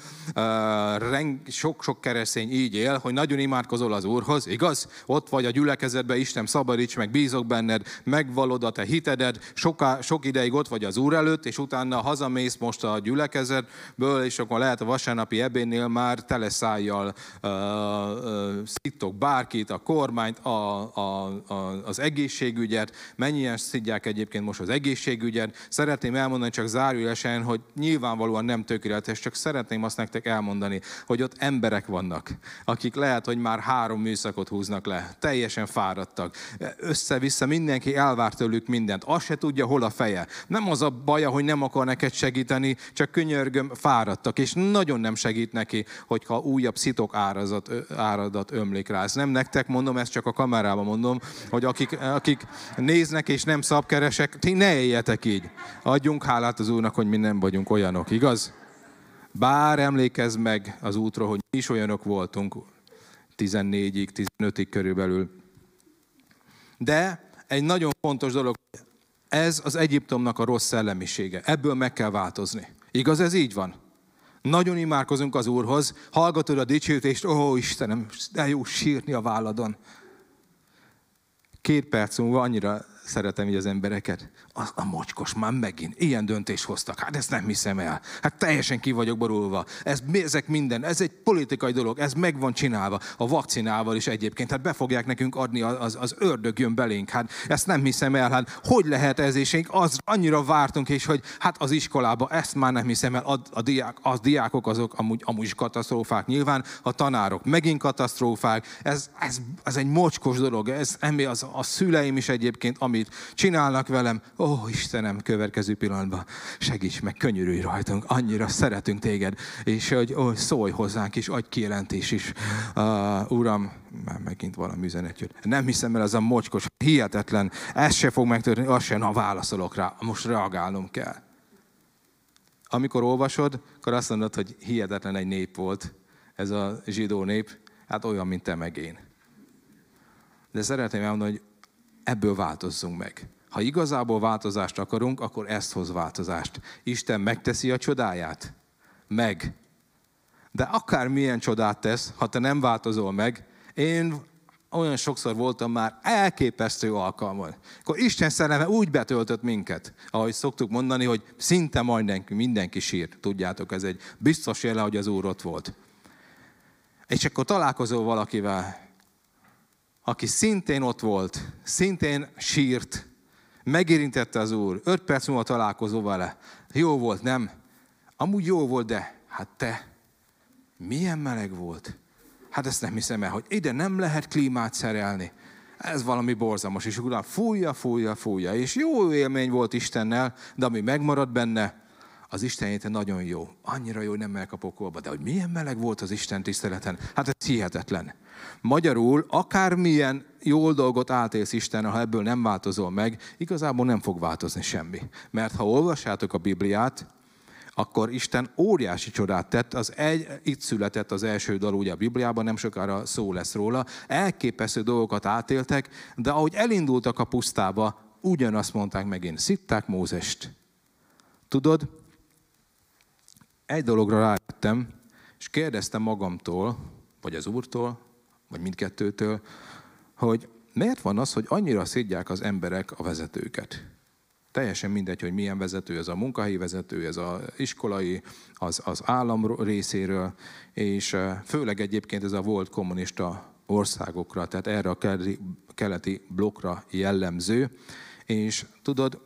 Sok-sok keresztény így él, hogy nagyon imádkozol az Úrhoz, igaz? Ott vagy a gyülekezetben, Isten szabadíts meg, bízok benned, megvalod a te hitedet, soká, sok ideig ott vagy az Úr előtt, és utána hazamész most a gyülekezetből, és akkor lehet a vasárnapi ebénnél már tele szájjal uh, uh, szittok bárkit, a kormányt, a a, a, az egészségügyet, mennyien szidják egyébként most az egészségügyet. Szeretném elmondani csak zárójelesen, hogy nyilvánvalóan nem tökéletes, csak szeretném azt nektek elmondani, hogy ott emberek vannak, akik lehet, hogy már három műszakot húznak le, teljesen fáradtak. Össze-vissza mindenki elvár tőlük mindent, azt se tudja, hol a feje. Nem az a baja, hogy nem akar neked segíteni, csak könyörgöm, fáradtak, és nagyon nem segít neki, hogyha újabb szitok árazat, áradat ömlik rá. Ez nem nektek mondom, ez csak a kamera kamerában mondom, hogy akik, akik néznek és nem szabkeresek, ti ne éljetek így. Adjunk hálát az Úrnak, hogy mi nem vagyunk olyanok, igaz? Bár emlékezz meg az útról, hogy mi is olyanok voltunk 14-ig, 15-ig körülbelül. De egy nagyon fontos dolog, ez az Egyiptomnak a rossz szellemisége. Ebből meg kell változni. Igaz, ez így van? Nagyon imádkozunk az Úrhoz, hallgatod a dicsőítést, ó Istenem, de jó sírni a válladon két perc múlva annyira szeretem így az embereket. Az a mocskos már megint ilyen döntést hoztak. Hát ezt nem hiszem el. Hát teljesen ki vagyok borulva. Ez, ezek minden, ez egy politikai dolog, ez meg van csinálva. A vakcinával is egyébként. Hát be fogják nekünk adni, az, az ördög jön belénk. Hát ezt nem hiszem el. Hát hogy lehet ez? És az annyira vártunk, és hogy hát az iskolába ezt már nem hiszem el. A, a diák, az diákok azok amúgy, amúgy is katasztrófák. Nyilván a tanárok megint katasztrófák. Ez, ez, ez egy mocskos dolog. Ez, az, a szüleim is egyébként, ami amit csinálnak velem, ó Istenem, következő pillanatban segíts meg, könyörülj rajtunk, annyira szeretünk téged, és hogy ó, szólj hozzánk is, adj kijelentés is. Uh, uram, már megint valami üzenet jött. Nem hiszem el, ez a mocskos, hihetetlen, ez se fog megtörténni, azt sem, ha válaszolok rá, most reagálnom kell. Amikor olvasod, akkor azt mondod, hogy hihetetlen egy nép volt, ez a zsidó nép, hát olyan, mint te meg én. De szeretném elmondani, hogy ebből változzunk meg. Ha igazából változást akarunk, akkor ezt hoz változást. Isten megteszi a csodáját? Meg. De akár milyen csodát tesz, ha te nem változol meg, én olyan sokszor voltam már elképesztő alkalmon. Akkor Isten szelleme úgy betöltött minket, ahogy szoktuk mondani, hogy szinte mindenki, mindenki sír. Tudjátok, ez egy biztos jele, hogy az Úr ott volt. És akkor találkozol valakivel, aki szintén ott volt, szintén sírt, megérintette az Úr, öt perc múlva találkozó vele. Jó volt, nem? Amúgy jó volt, de hát te, milyen meleg volt. Hát ezt nem hiszem el, hogy ide nem lehet klímát szerelni. Ez valami borzalmas, és utána fújja, fújja, fújja. És jó élmény volt Istennel, de ami megmaradt benne, az Isten nagyon jó. Annyira jó, hogy nem megyek a pokolba, de hogy milyen meleg volt az Isten tiszteleten, hát ez hihetetlen. Magyarul akármilyen jó dolgot átélsz Isten, ha ebből nem változol meg, igazából nem fog változni semmi. Mert ha olvassátok a Bibliát, akkor Isten óriási csodát tett, az egy, itt született az első dal ugye a Bibliában, nem sokára szó lesz róla, elképesztő dolgokat átéltek, de ahogy elindultak a pusztába, ugyanazt mondták megint, szitták Mózest. Tudod, egy dologra rájöttem, és kérdeztem magamtól, vagy az úrtól, vagy mindkettőtől, hogy miért van az, hogy annyira szidják az emberek a vezetőket? Teljesen mindegy, hogy milyen vezető, ez a munkahelyi vezető, ez az iskolai, az, az állam részéről, és főleg egyébként ez a volt kommunista országokra, tehát erre a keleti, keleti blokkra jellemző. És tudod,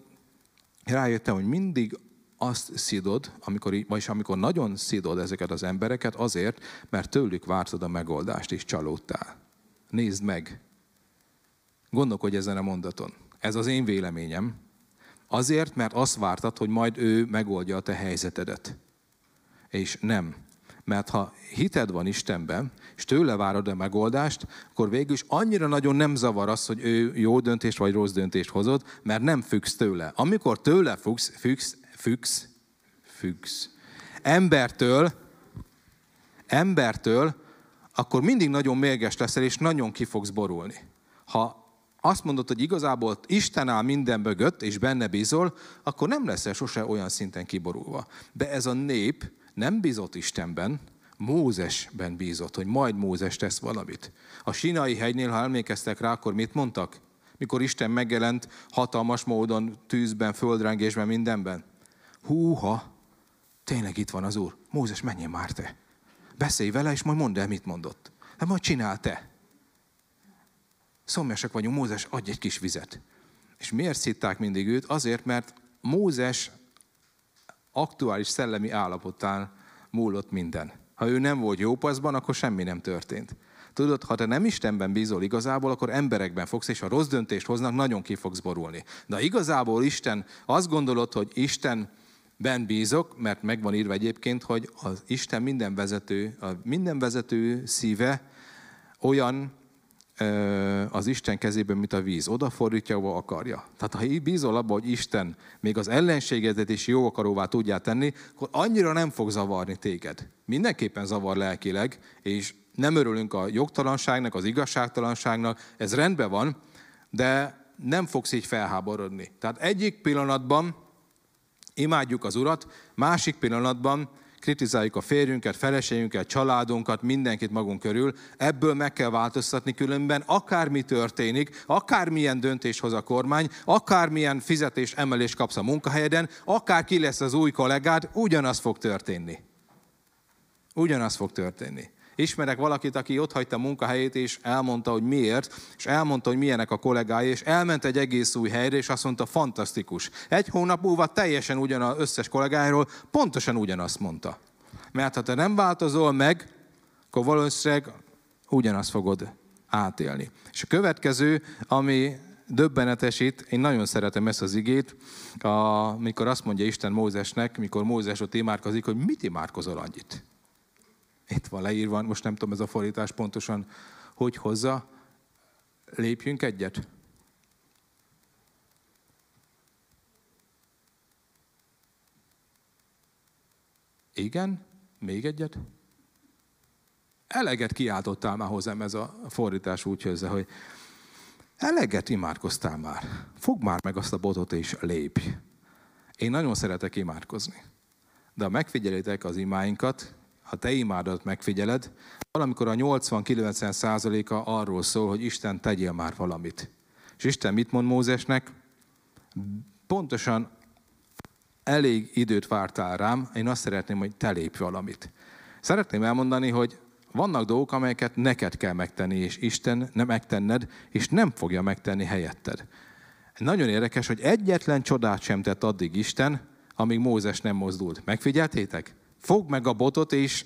rájöttem, hogy mindig azt szidod, amikor, vagyis amikor nagyon szidod ezeket az embereket, azért, mert tőlük vártad a megoldást, és csalódtál. Nézd meg. Gondolkodj ezen a mondaton. Ez az én véleményem. Azért, mert azt vártad, hogy majd ő megoldja a te helyzetedet. És nem. Mert ha hited van Istenben, és tőle várod a megoldást, akkor végül is annyira nagyon nem zavar az, hogy ő jó döntést vagy rossz döntést hozott, mert nem függsz tőle. Amikor tőle függsz, függsz függsz, függsz. Embertől, embertől, akkor mindig nagyon mérges leszel, és nagyon ki fogsz borulni. Ha azt mondod, hogy igazából Isten áll minden mögött, és benne bízol, akkor nem leszel sose olyan szinten kiborulva. De ez a nép nem bízott Istenben, Mózesben bízott, hogy majd Mózes tesz valamit. A Sinai hegynél, ha emlékeztek rá, akkor mit mondtak? Mikor Isten megjelent hatalmas módon, tűzben, földrengésben, mindenben. Húha, tényleg itt van az Úr. Mózes, menjél már te. Beszélj vele, és majd mondd el, mit mondott. De majd csinál te. Szomjasak vagyunk, Mózes, adj egy kis vizet. És miért szitták mindig őt? Azért, mert Mózes aktuális szellemi állapotán múlott minden. Ha ő nem volt jó paszban, akkor semmi nem történt. Tudod, ha te nem Istenben bízol igazából, akkor emberekben fogsz, és ha rossz döntést hoznak, nagyon ki fogsz borulni. De igazából Isten, azt gondolod, hogy Isten ben bízok, mert megvan írva egyébként, hogy az Isten minden vezető, a minden vezető szíve olyan az Isten kezében, mint a víz. Odafordítja, ahol akarja. Tehát ha bízol abba, hogy Isten még az ellenségedet is jó akaróvá tudja tenni, akkor annyira nem fog zavarni téged. Mindenképpen zavar lelkileg, és nem örülünk a jogtalanságnak, az igazságtalanságnak, ez rendben van, de nem fogsz így felháborodni. Tehát egyik pillanatban imádjuk az Urat, másik pillanatban kritizáljuk a férjünket, feleségünket, családunkat, mindenkit magunk körül, ebből meg kell változtatni, különben akármi történik, akármilyen döntés hoz a kormány, akármilyen fizetés emelés kapsz a munkahelyeden, akár ki lesz az új kollégád, ugyanaz fog történni. Ugyanaz fog történni. Ismerek valakit, aki ott hagyta munkahelyét, és elmondta, hogy miért, és elmondta, hogy milyenek a kollégái, és elment egy egész új helyre, és azt mondta, fantasztikus. Egy hónap múlva teljesen ugyanaz összes kollégáiról pontosan ugyanazt mondta. Mert ha te nem változol meg, akkor valószínűleg ugyanazt fogod átélni. És a következő, ami döbbenetes itt, én nagyon szeretem ezt az igét, amikor azt mondja Isten Mózesnek, mikor Mózes ott imádkozik, hogy mit imádkozol annyit? Itt van leírva, most nem tudom ez a fordítás pontosan, hogy hozza. Lépjünk egyet. Igen? Még egyet? Eleget kiáltottál már hozzám ez a fordítás úgy hozzá, hogy eleget imádkoztál már. Fogd már meg azt a botot és lépj. Én nagyon szeretek imádkozni. De ha megfigyelitek az imáinkat, ha te imádat megfigyeled, valamikor a 80-90 százaléka arról szól, hogy Isten tegyél már valamit. És Isten mit mond Mózesnek? Pontosan elég időt vártál rám, én azt szeretném, hogy te lépj valamit. Szeretném elmondani, hogy vannak dolgok, amelyeket neked kell megtenni, és Isten nem megtenned, és nem fogja megtenni helyetted. Nagyon érdekes, hogy egyetlen csodát sem tett addig Isten, amíg Mózes nem mozdult. Megfigyeltétek? Fogd meg a botot, és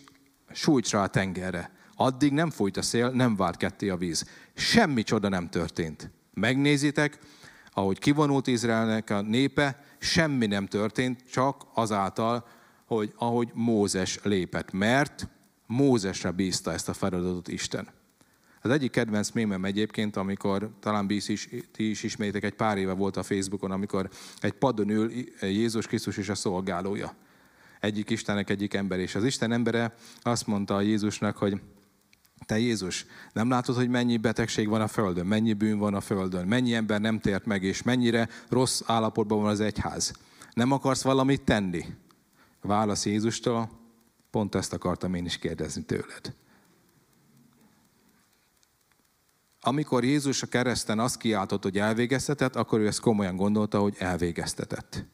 sújts rá a tengerre. Addig nem fújt a szél, nem vált ketté a víz. Semmi csoda nem történt. Megnézitek, ahogy kivonult Izraelnek a népe, semmi nem történt, csak azáltal, hogy ahogy Mózes lépett, mert Mózesre bízta ezt a feladatot Isten. Az egyik kedvenc mémem egyébként, amikor talán bíz is, ti is ismeritek, egy pár éve volt a Facebookon, amikor egy padon ül Jézus Krisztus és a szolgálója egyik Istennek egyik ember. És az Isten embere azt mondta a Jézusnak, hogy te Jézus, nem látod, hogy mennyi betegség van a Földön, mennyi bűn van a Földön, mennyi ember nem tért meg, és mennyire rossz állapotban van az egyház. Nem akarsz valamit tenni? Válasz Jézustól, pont ezt akartam én is kérdezni tőled. Amikor Jézus a kereszten azt kiáltott, hogy elvégeztetett, akkor ő ezt komolyan gondolta, hogy elvégeztetett.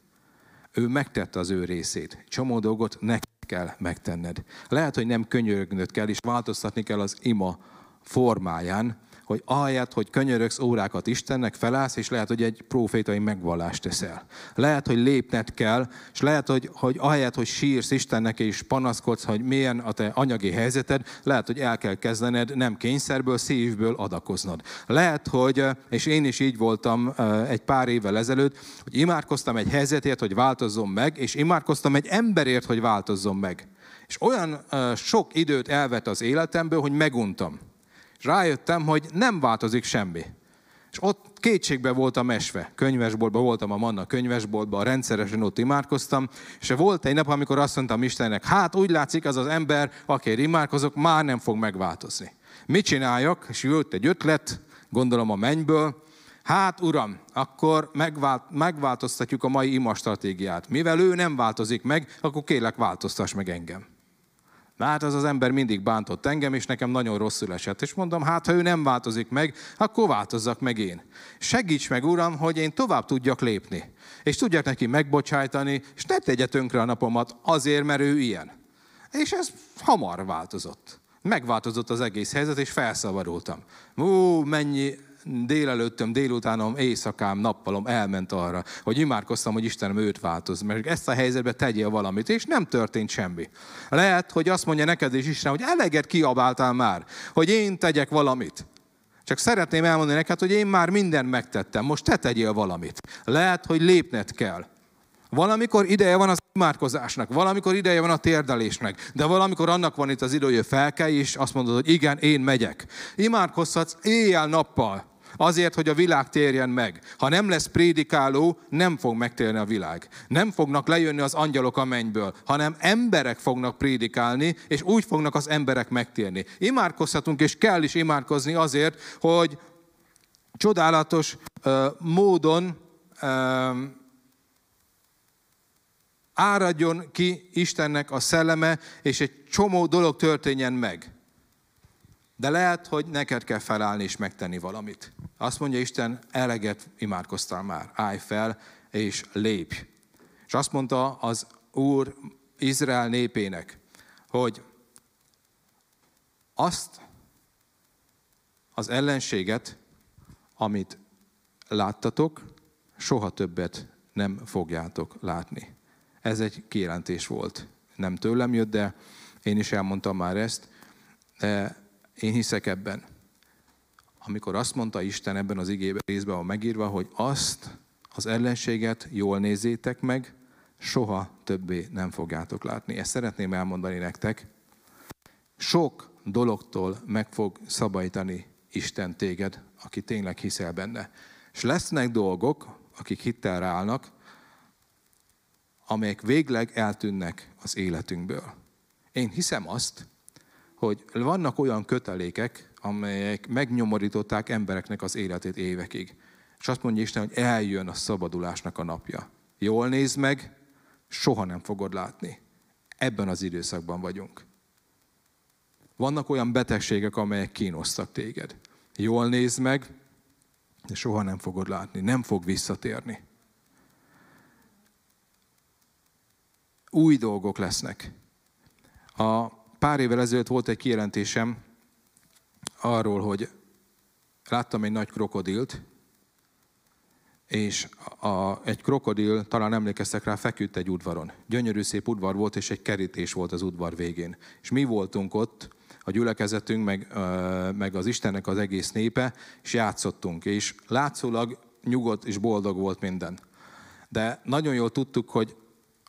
Ő megtette az ő részét. Csomó dolgot neked kell megtenned. Lehet, hogy nem könyörögnöd kell, és változtatni kell az ima formáján, hogy ahelyett, hogy könyörögsz órákat Istennek, felállsz, és lehet, hogy egy profétai megvallást teszel. Lehet, hogy lépned kell, és lehet, hogy, hogy ahelyett, hogy sírsz Istennek, és panaszkodsz, hogy milyen a te anyagi helyzeted, lehet, hogy el kell kezdened nem kényszerből, szívből adakoznod. Lehet, hogy, és én is így voltam egy pár évvel ezelőtt, hogy imádkoztam egy helyzetért, hogy változzon meg, és imádkoztam egy emberért, hogy változzon meg. És olyan sok időt elvett az életemből, hogy meguntam rájöttem, hogy nem változik semmi. És ott kétségbe voltam esve. Könyvesboltban voltam a Manna könyvesboltban, rendszeresen ott imádkoztam, és volt egy nap, amikor azt mondtam Istennek, hát úgy látszik, az az ember, aki imádkozok, már nem fog megváltozni. Mit csináljak? És jött egy ötlet, gondolom a mennyből, Hát, uram, akkor megvált, megváltoztatjuk a mai ima stratégiát. Mivel ő nem változik meg, akkor kérlek, változtass meg engem. Na hát az az ember mindig bántott engem, és nekem nagyon rosszul esett. És mondom, hát ha ő nem változik meg, akkor változzak meg én. Segíts meg, Uram, hogy én tovább tudjak lépni. És tudjak neki megbocsájtani, és ne tegye tönkre a napomat azért, mert ő ilyen. És ez hamar változott. Megváltozott az egész helyzet, és felszabadultam. Ú, mennyi délelőttöm, délutánom, éjszakám, nappalom elment arra, hogy imádkoztam, hogy Istenem őt változ, mert ezt a helyzetbe tegyél valamit, és nem történt semmi. Lehet, hogy azt mondja neked is Isten, hogy eleget kiabáltál már, hogy én tegyek valamit. Csak szeretném elmondani neked, hogy én már mindent megtettem, most te tegyél valamit. Lehet, hogy lépned kell. Valamikor ideje van az imádkozásnak, valamikor ideje van a térdelésnek, de valamikor annak van itt az idő, hogy felkelj, és azt mondod, hogy igen, én megyek. Imádkozhatsz éjjel-nappal, Azért, hogy a világ térjen meg. Ha nem lesz prédikáló, nem fog megtérni a világ. Nem fognak lejönni az angyalok a mennyből, hanem emberek fognak prédikálni, és úgy fognak az emberek megtérni. Imádkozhatunk, és kell is imádkozni azért, hogy csodálatos uh, módon uh, áradjon ki Istennek a szelleme, és egy csomó dolog történjen meg. De lehet, hogy neked kell felállni és megtenni valamit. Azt mondja Isten, eleget imádkoztál már, állj fel és lépj. És azt mondta az Úr Izrael népének, hogy azt az ellenséget, amit láttatok, soha többet nem fogjátok látni. Ez egy kijelentés volt. Nem tőlem jött, de én is elmondtam már ezt. De én hiszek ebben. Amikor azt mondta Isten ebben az igében részben van megírva, hogy azt az ellenséget jól nézzétek meg, soha többé nem fogjátok látni. Ezt szeretném elmondani nektek. Sok dologtól meg fog szabajtani Isten téged, aki tényleg hiszel benne. És lesznek dolgok, akik hittel ráállnak, amelyek végleg eltűnnek az életünkből. Én hiszem azt, hogy vannak olyan kötelékek, amelyek megnyomorították embereknek az életét évekig. És azt mondja Isten, hogy eljön a szabadulásnak a napja. Jól nézd meg, soha nem fogod látni. Ebben az időszakban vagyunk. Vannak olyan betegségek, amelyek kínosztak téged. Jól nézd meg, de soha nem fogod látni, nem fog visszatérni. Új dolgok lesznek. A pár évvel ezelőtt volt egy kijelentésem arról, hogy láttam egy nagy krokodilt, és a, egy krokodil, talán emlékeztek rá, feküdt egy udvaron. Gyönyörű szép udvar volt, és egy kerítés volt az udvar végén. És mi voltunk ott, a gyülekezetünk, meg, meg az Istennek az egész népe, és játszottunk. És látszólag nyugodt és boldog volt minden. De nagyon jól tudtuk, hogy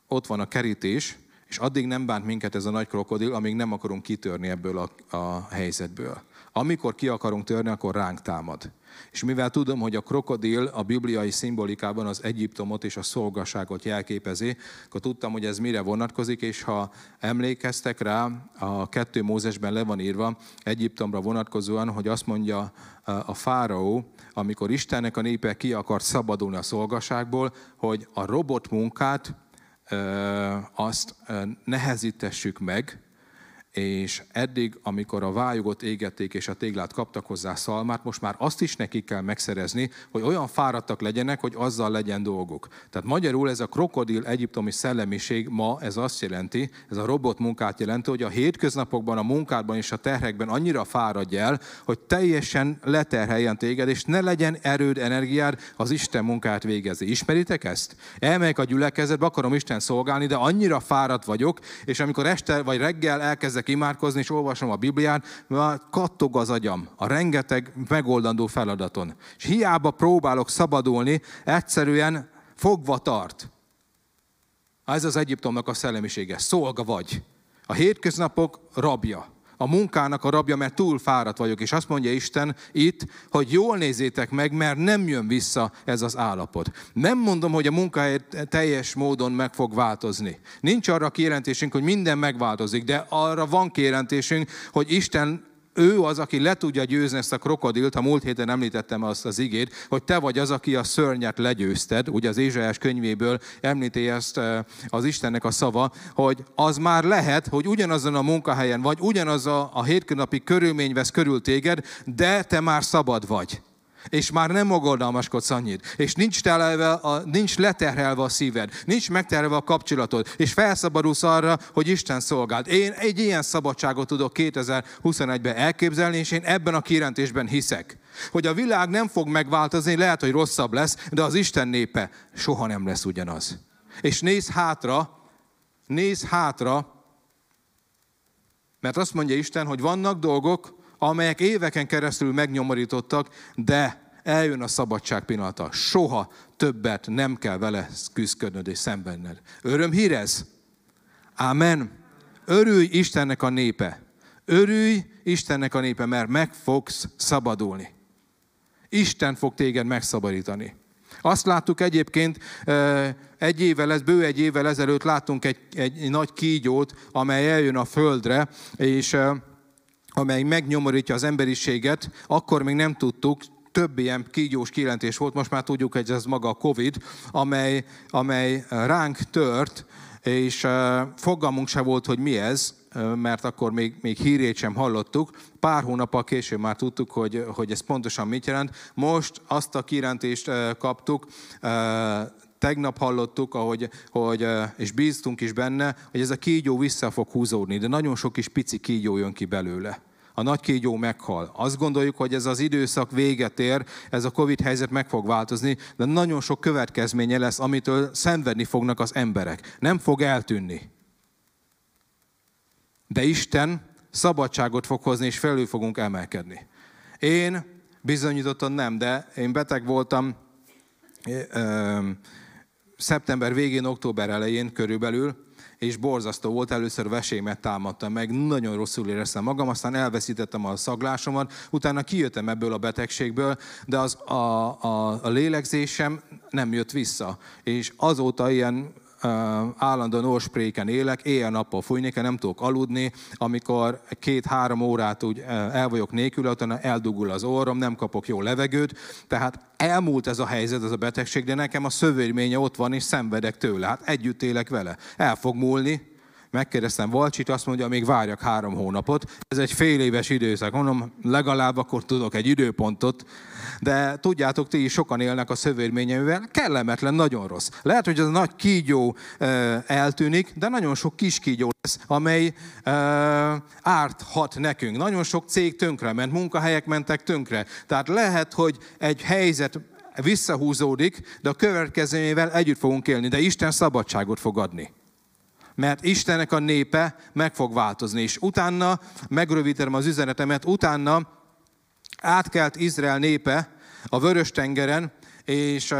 ott van a kerítés, és addig nem bánt minket ez a nagy krokodil, amíg nem akarunk kitörni ebből a, a helyzetből. Amikor ki akarunk törni, akkor ránk támad. És mivel tudom, hogy a krokodil a bibliai szimbolikában az Egyiptomot és a szolgaságot jelképezi, akkor tudtam, hogy ez mire vonatkozik, és ha emlékeztek rá, a kettő Mózesben le van írva Egyiptomra vonatkozóan, hogy azt mondja a fáraó, amikor Istennek a népe ki akart szabadulni a szolgaságból, hogy a robotmunkát azt nehezítessük meg, és eddig, amikor a vájugot égették és a téglát kaptak hozzá szalmát, most már azt is nekik kell megszerezni, hogy olyan fáradtak legyenek, hogy azzal legyen dolguk. Tehát magyarul ez a krokodil egyiptomi szellemiség ma, ez azt jelenti, ez a robot munkát jelenti, hogy a hétköznapokban, a munkádban és a terhekben annyira fáradj el, hogy teljesen leterheljen téged, és ne legyen erőd, energiád az Isten munkát végezni. Ismeritek ezt? Elmegyek a gyülekezetbe, akarom Isten szolgálni, de annyira fáradt vagyok, és amikor este vagy reggel elkezdek elkezdek imádkozni, és olvasom a Bibliát, mert kattog az agyam a rengeteg megoldandó feladaton. És hiába próbálok szabadulni, egyszerűen fogva tart. Ez az Egyiptomnak a szellemisége. Szolga vagy. A hétköznapok rabja. A munkának a rabja, mert túl fáradt vagyok. És azt mondja Isten itt, hogy jól nézzétek meg, mert nem jön vissza ez az állapot. Nem mondom, hogy a munkahely teljes módon meg fog változni. Nincs arra kijelentésünk, hogy minden megváltozik, de arra van kijelentésünk, hogy Isten ő az, aki le tudja győzni ezt a krokodilt, a múlt héten említettem azt az igét, hogy te vagy az, aki a szörnyet legyőzted, ugye az Ézsaiás könyvéből említi ezt eh, az Istennek a szava, hogy az már lehet, hogy ugyanazon a munkahelyen vagy, ugyanaz a, a hétköznapi körülmény vesz körül téged, de te már szabad vagy és már nem aggodalmaskodsz annyit, és nincs, telelve a, nincs leterhelve a szíved, nincs megterhelve a kapcsolatod, és felszabadulsz arra, hogy Isten szolgáld. Én egy ilyen szabadságot tudok 2021-ben elképzelni, és én ebben a kirentésben hiszek. Hogy a világ nem fog megváltozni, lehet, hogy rosszabb lesz, de az Isten népe soha nem lesz ugyanaz. És néz hátra, néz hátra, mert azt mondja Isten, hogy vannak dolgok, amelyek éveken keresztül megnyomorítottak, de eljön a szabadság pillanata. Soha többet nem kell vele küzdködnöd és szenvedned. Öröm hírez? Amen. Örülj Istennek a népe. Örülj Istennek a népe, mert meg fogsz szabadulni. Isten fog téged megszabadítani. Azt láttuk egyébként egy évvel, bő egy évvel ezelőtt láttunk egy, egy nagy kígyót, amely eljön a földre, és amely megnyomorítja az emberiséget, akkor még nem tudtuk, több ilyen kígyós kijelentés volt, most már tudjuk, hogy ez maga a Covid, amely, amely ránk tört, és fogalmunk se volt, hogy mi ez, mert akkor még, még hírét sem hallottuk. Pár hónappal később már tudtuk, hogy, hogy ez pontosan mit jelent. Most azt a kijelentést kaptuk, tegnap hallottuk, ahogy, hogy, és bíztunk is benne, hogy ez a kígyó vissza fog húzódni, de nagyon sok kis pici kígyó jön ki belőle a nagy kígyó meghal. Azt gondoljuk, hogy ez az időszak véget ér, ez a Covid helyzet meg fog változni, de nagyon sok következménye lesz, amitől szenvedni fognak az emberek. Nem fog eltűnni. De Isten szabadságot fog hozni, és felül fogunk emelkedni. Én bizonyítottan nem, de én beteg voltam szeptember végén, október elején körülbelül, és borzasztó volt, először vesémet támadtam meg, nagyon rosszul éreztem magam, aztán elveszítettem a szaglásomat, utána kijöttem ebből a betegségből, de az a, a, a lélegzésem nem jött vissza. És azóta ilyen állandóan orspréken élek, éjjel-nappal fújnék, nem tudok aludni, amikor két-három órát úgy el vagyok nélkül, eldugul az orrom, nem kapok jó levegőt, tehát elmúlt ez a helyzet, ez a betegség, de nekem a szövődménye ott van, és szenvedek tőle, hát együtt élek vele. El fog múlni, megkérdeztem Valcsit, azt mondja, még várjak három hónapot. Ez egy fél éves időszak. Mondom, legalább akkor tudok egy időpontot, de tudjátok, ti is sokan élnek a szövődményeivel, kellemetlen, nagyon rossz. Lehet, hogy ez a nagy kígyó eltűnik, de nagyon sok kis kígyó lesz, amely árthat nekünk. Nagyon sok cég tönkre ment, munkahelyek mentek tönkre. Tehát lehet, hogy egy helyzet visszahúzódik, de a következményével együtt fogunk élni, de Isten szabadságot fog adni mert Istennek a népe meg fog változni. És utána, megrövidítem az üzenetemet, utána átkelt Izrael népe a Vörös-tengeren, és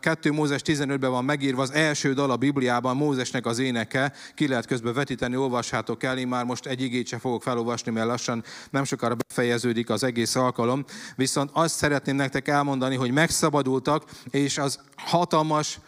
2 Mózes 15-ben van megírva az első dal a Bibliában, Mózesnek az éneke, ki lehet közben vetíteni, olvassátok el, én már most egy igét sem fogok felolvasni, mert lassan nem sokára befejeződik az egész alkalom, viszont azt szeretném nektek elmondani, hogy megszabadultak, és az hatalmas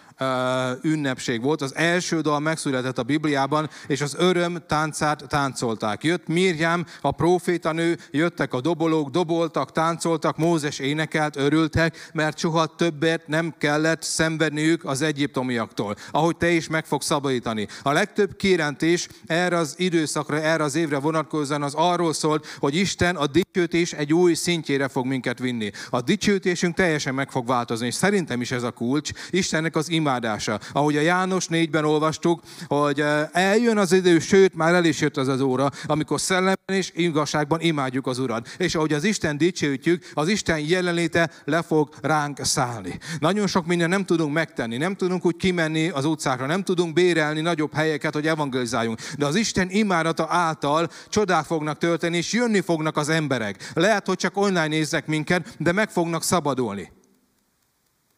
ünnepség volt. Az első dal megszületett a Bibliában, és az öröm táncát táncolták. Jött Mirjám, a profétanő, jöttek a dobolók, doboltak, táncoltak, Mózes énekelt, örültek, mert soha többet nem kellett szenvedniük az egyiptomiaktól. Ahogy te is meg fogsz szabadítani. A legtöbb kérentés erre az időszakra, erre az évre vonatkozóan az arról szólt, hogy Isten a dicsőtés egy új szintjére fog minket vinni. A dicsőtésünk teljesen meg fog változni, és szerintem is ez a kulcs. Istennek az imá imádása. Ahogy a János 4-ben olvastuk, hogy eh, eljön az idő, sőt, már el is jött az az óra, amikor szellemben és igazságban imádjuk az Urat. És ahogy az Isten dicsőítjük, az Isten jelenléte le fog ránk szállni. Nagyon sok minden nem tudunk megtenni, nem tudunk úgy kimenni az utcákra, nem tudunk bérelni nagyobb helyeket, hogy evangelizáljunk. De az Isten imádata által csodák fognak történni, és jönni fognak az emberek. Lehet, hogy csak online néznek minket, de meg fognak szabadulni.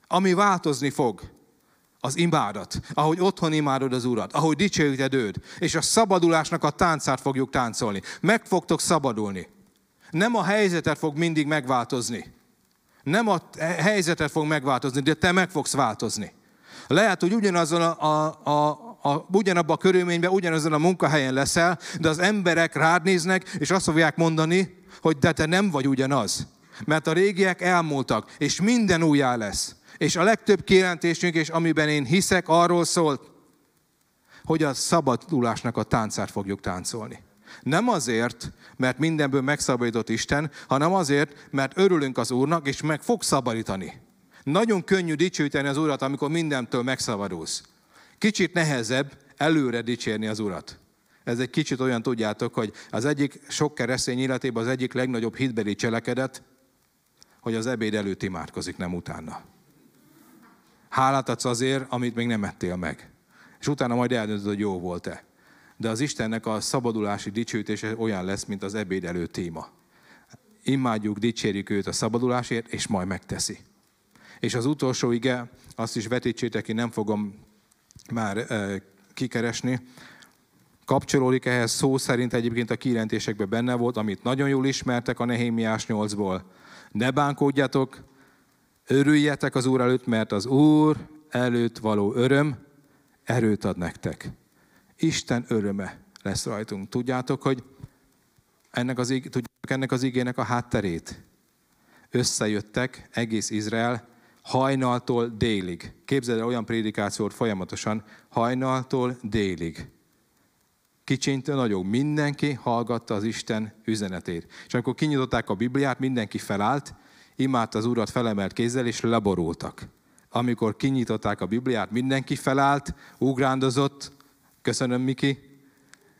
Ami változni fog az imádat, ahogy otthon imádod az Urat, ahogy dicsőíted őt, és a szabadulásnak a táncát fogjuk táncolni. Meg fogtok szabadulni. Nem a helyzetet fog mindig megváltozni. Nem a helyzetet fog megváltozni, de te meg fogsz változni. Lehet, hogy ugyanazon a, a, a, a, ugyanabban a körülményben, ugyanazon a munkahelyen leszel, de az emberek rád néznek, és azt fogják mondani, hogy de te nem vagy ugyanaz. Mert a régiek elmúltak, és minden újjá lesz. És a legtöbb kijelentésünk, és amiben én hiszek, arról szólt, hogy a szabadulásnak a táncát fogjuk táncolni. Nem azért, mert mindenből megszabadított Isten, hanem azért, mert örülünk az Úrnak, és meg fog szabadítani. Nagyon könnyű dicsőíteni az Urat, amikor mindentől megszabadulsz. Kicsit nehezebb előre dicsérni az Urat. Ez egy kicsit olyan, tudjátok, hogy az egyik sok keresztény életében az egyik legnagyobb hitbeli cselekedet, hogy az ebéd előtt imádkozik, nem utána. Hálát adsz azért, amit még nem ettél meg. És utána majd eldöntöd, hogy jó volt-e. De az Istennek a szabadulási dicsőítése olyan lesz, mint az ebéd előtt téma. Imádjuk, dicsérjük őt a szabadulásért, és majd megteszi. És az utolsó ige, azt is vetítsétek ki, nem fogom már e, kikeresni, kapcsolódik ehhez szó szerint egyébként a kijelentésekben benne volt, amit nagyon jól ismertek a Nehémiás 8-ból. Ne bánkódjatok, örüljetek az Úr előtt, mert az Úr előtt való öröm erőt ad nektek. Isten öröme lesz rajtunk. Tudjátok, hogy ennek az, tudjátok ennek az igének a hátterét? Összejöttek egész Izrael hajnaltól délig. Képzeld el olyan prédikációt folyamatosan, hajnaltól délig. Kicsintől nagyobb, mindenki hallgatta az Isten üzenetét. És amikor kinyitották a Bibliát, mindenki felállt, imádta az Urat felemelt kézzel, és leborultak. Amikor kinyitották a Bibliát, mindenki felállt, ugrándozott, köszönöm Miki,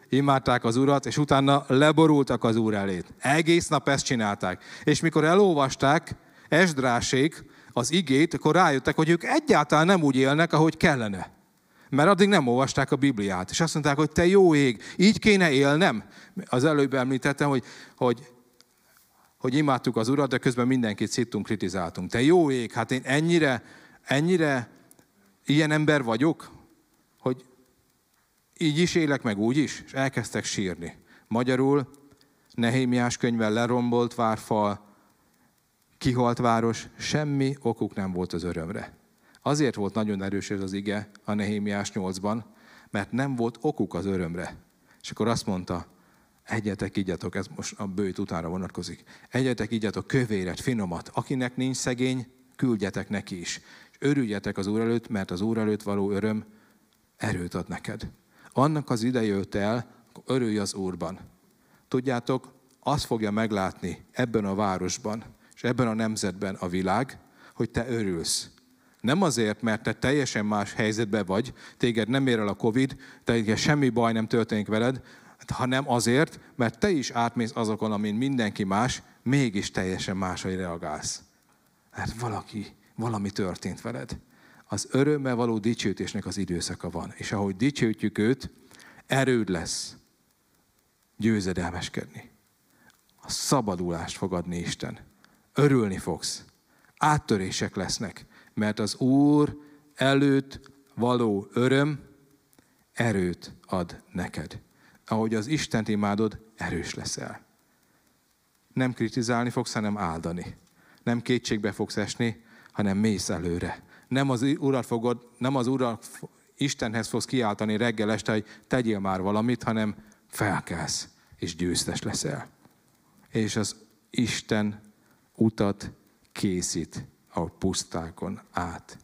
imádták az Urat, és utána leborultak az Úr elét. Egész nap ezt csinálták. És mikor elolvasták Esdrásék az igét, akkor rájöttek, hogy ők egyáltalán nem úgy élnek, ahogy kellene. Mert addig nem olvasták a Bibliát. És azt mondták, hogy te jó ég, így kéne élnem. Az előbb említettem, hogy, hogy hogy imádtuk az Urat, de közben mindenkit szittunk, kritizáltunk. Te jó ég, hát én ennyire, ennyire ilyen ember vagyok, hogy így is élek, meg úgy is, és elkezdtek sírni. Magyarul Nehémiás könyvvel lerombolt várfal, kihalt város, semmi okuk nem volt az örömre. Azért volt nagyon erős ez az ige a Nehémiás 8-ban, mert nem volt okuk az örömre. És akkor azt mondta, egyetek, igyatok, ez most a bőjt utára vonatkozik. Egyetek, igyatok kövéret, finomat. Akinek nincs szegény, küldjetek neki is. És örüljetek az Úr előtt, mert az Úr előtt való öröm erőt ad neked. Annak az ideje jött el, örülj az Úrban. Tudjátok, azt fogja meglátni ebben a városban, és ebben a nemzetben a világ, hogy te örülsz. Nem azért, mert te teljesen más helyzetben vagy, téged nem ér el a Covid, téged semmi baj nem történik veled, hanem azért, mert te is átmész azokon, amin mindenki más, mégis teljesen máshogy reagálsz. Mert valaki, valami történt veled. Az örömmel való dicsőtésnek az időszaka van. És ahogy dicsőtjük őt, erőd lesz győzedelmeskedni. A szabadulást fog adni Isten. Örülni fogsz. Áttörések lesznek, mert az Úr előtt való öröm erőt ad neked ahogy az Istent imádod, erős leszel. Nem kritizálni fogsz, hanem áldani. Nem kétségbe fogsz esni, hanem mész előre. Nem az Urat fogod, nem az Urat Istenhez fogsz kiáltani reggel este, hogy tegyél már valamit, hanem felkelsz, és győztes leszel. És az Isten utat készít a pusztákon át.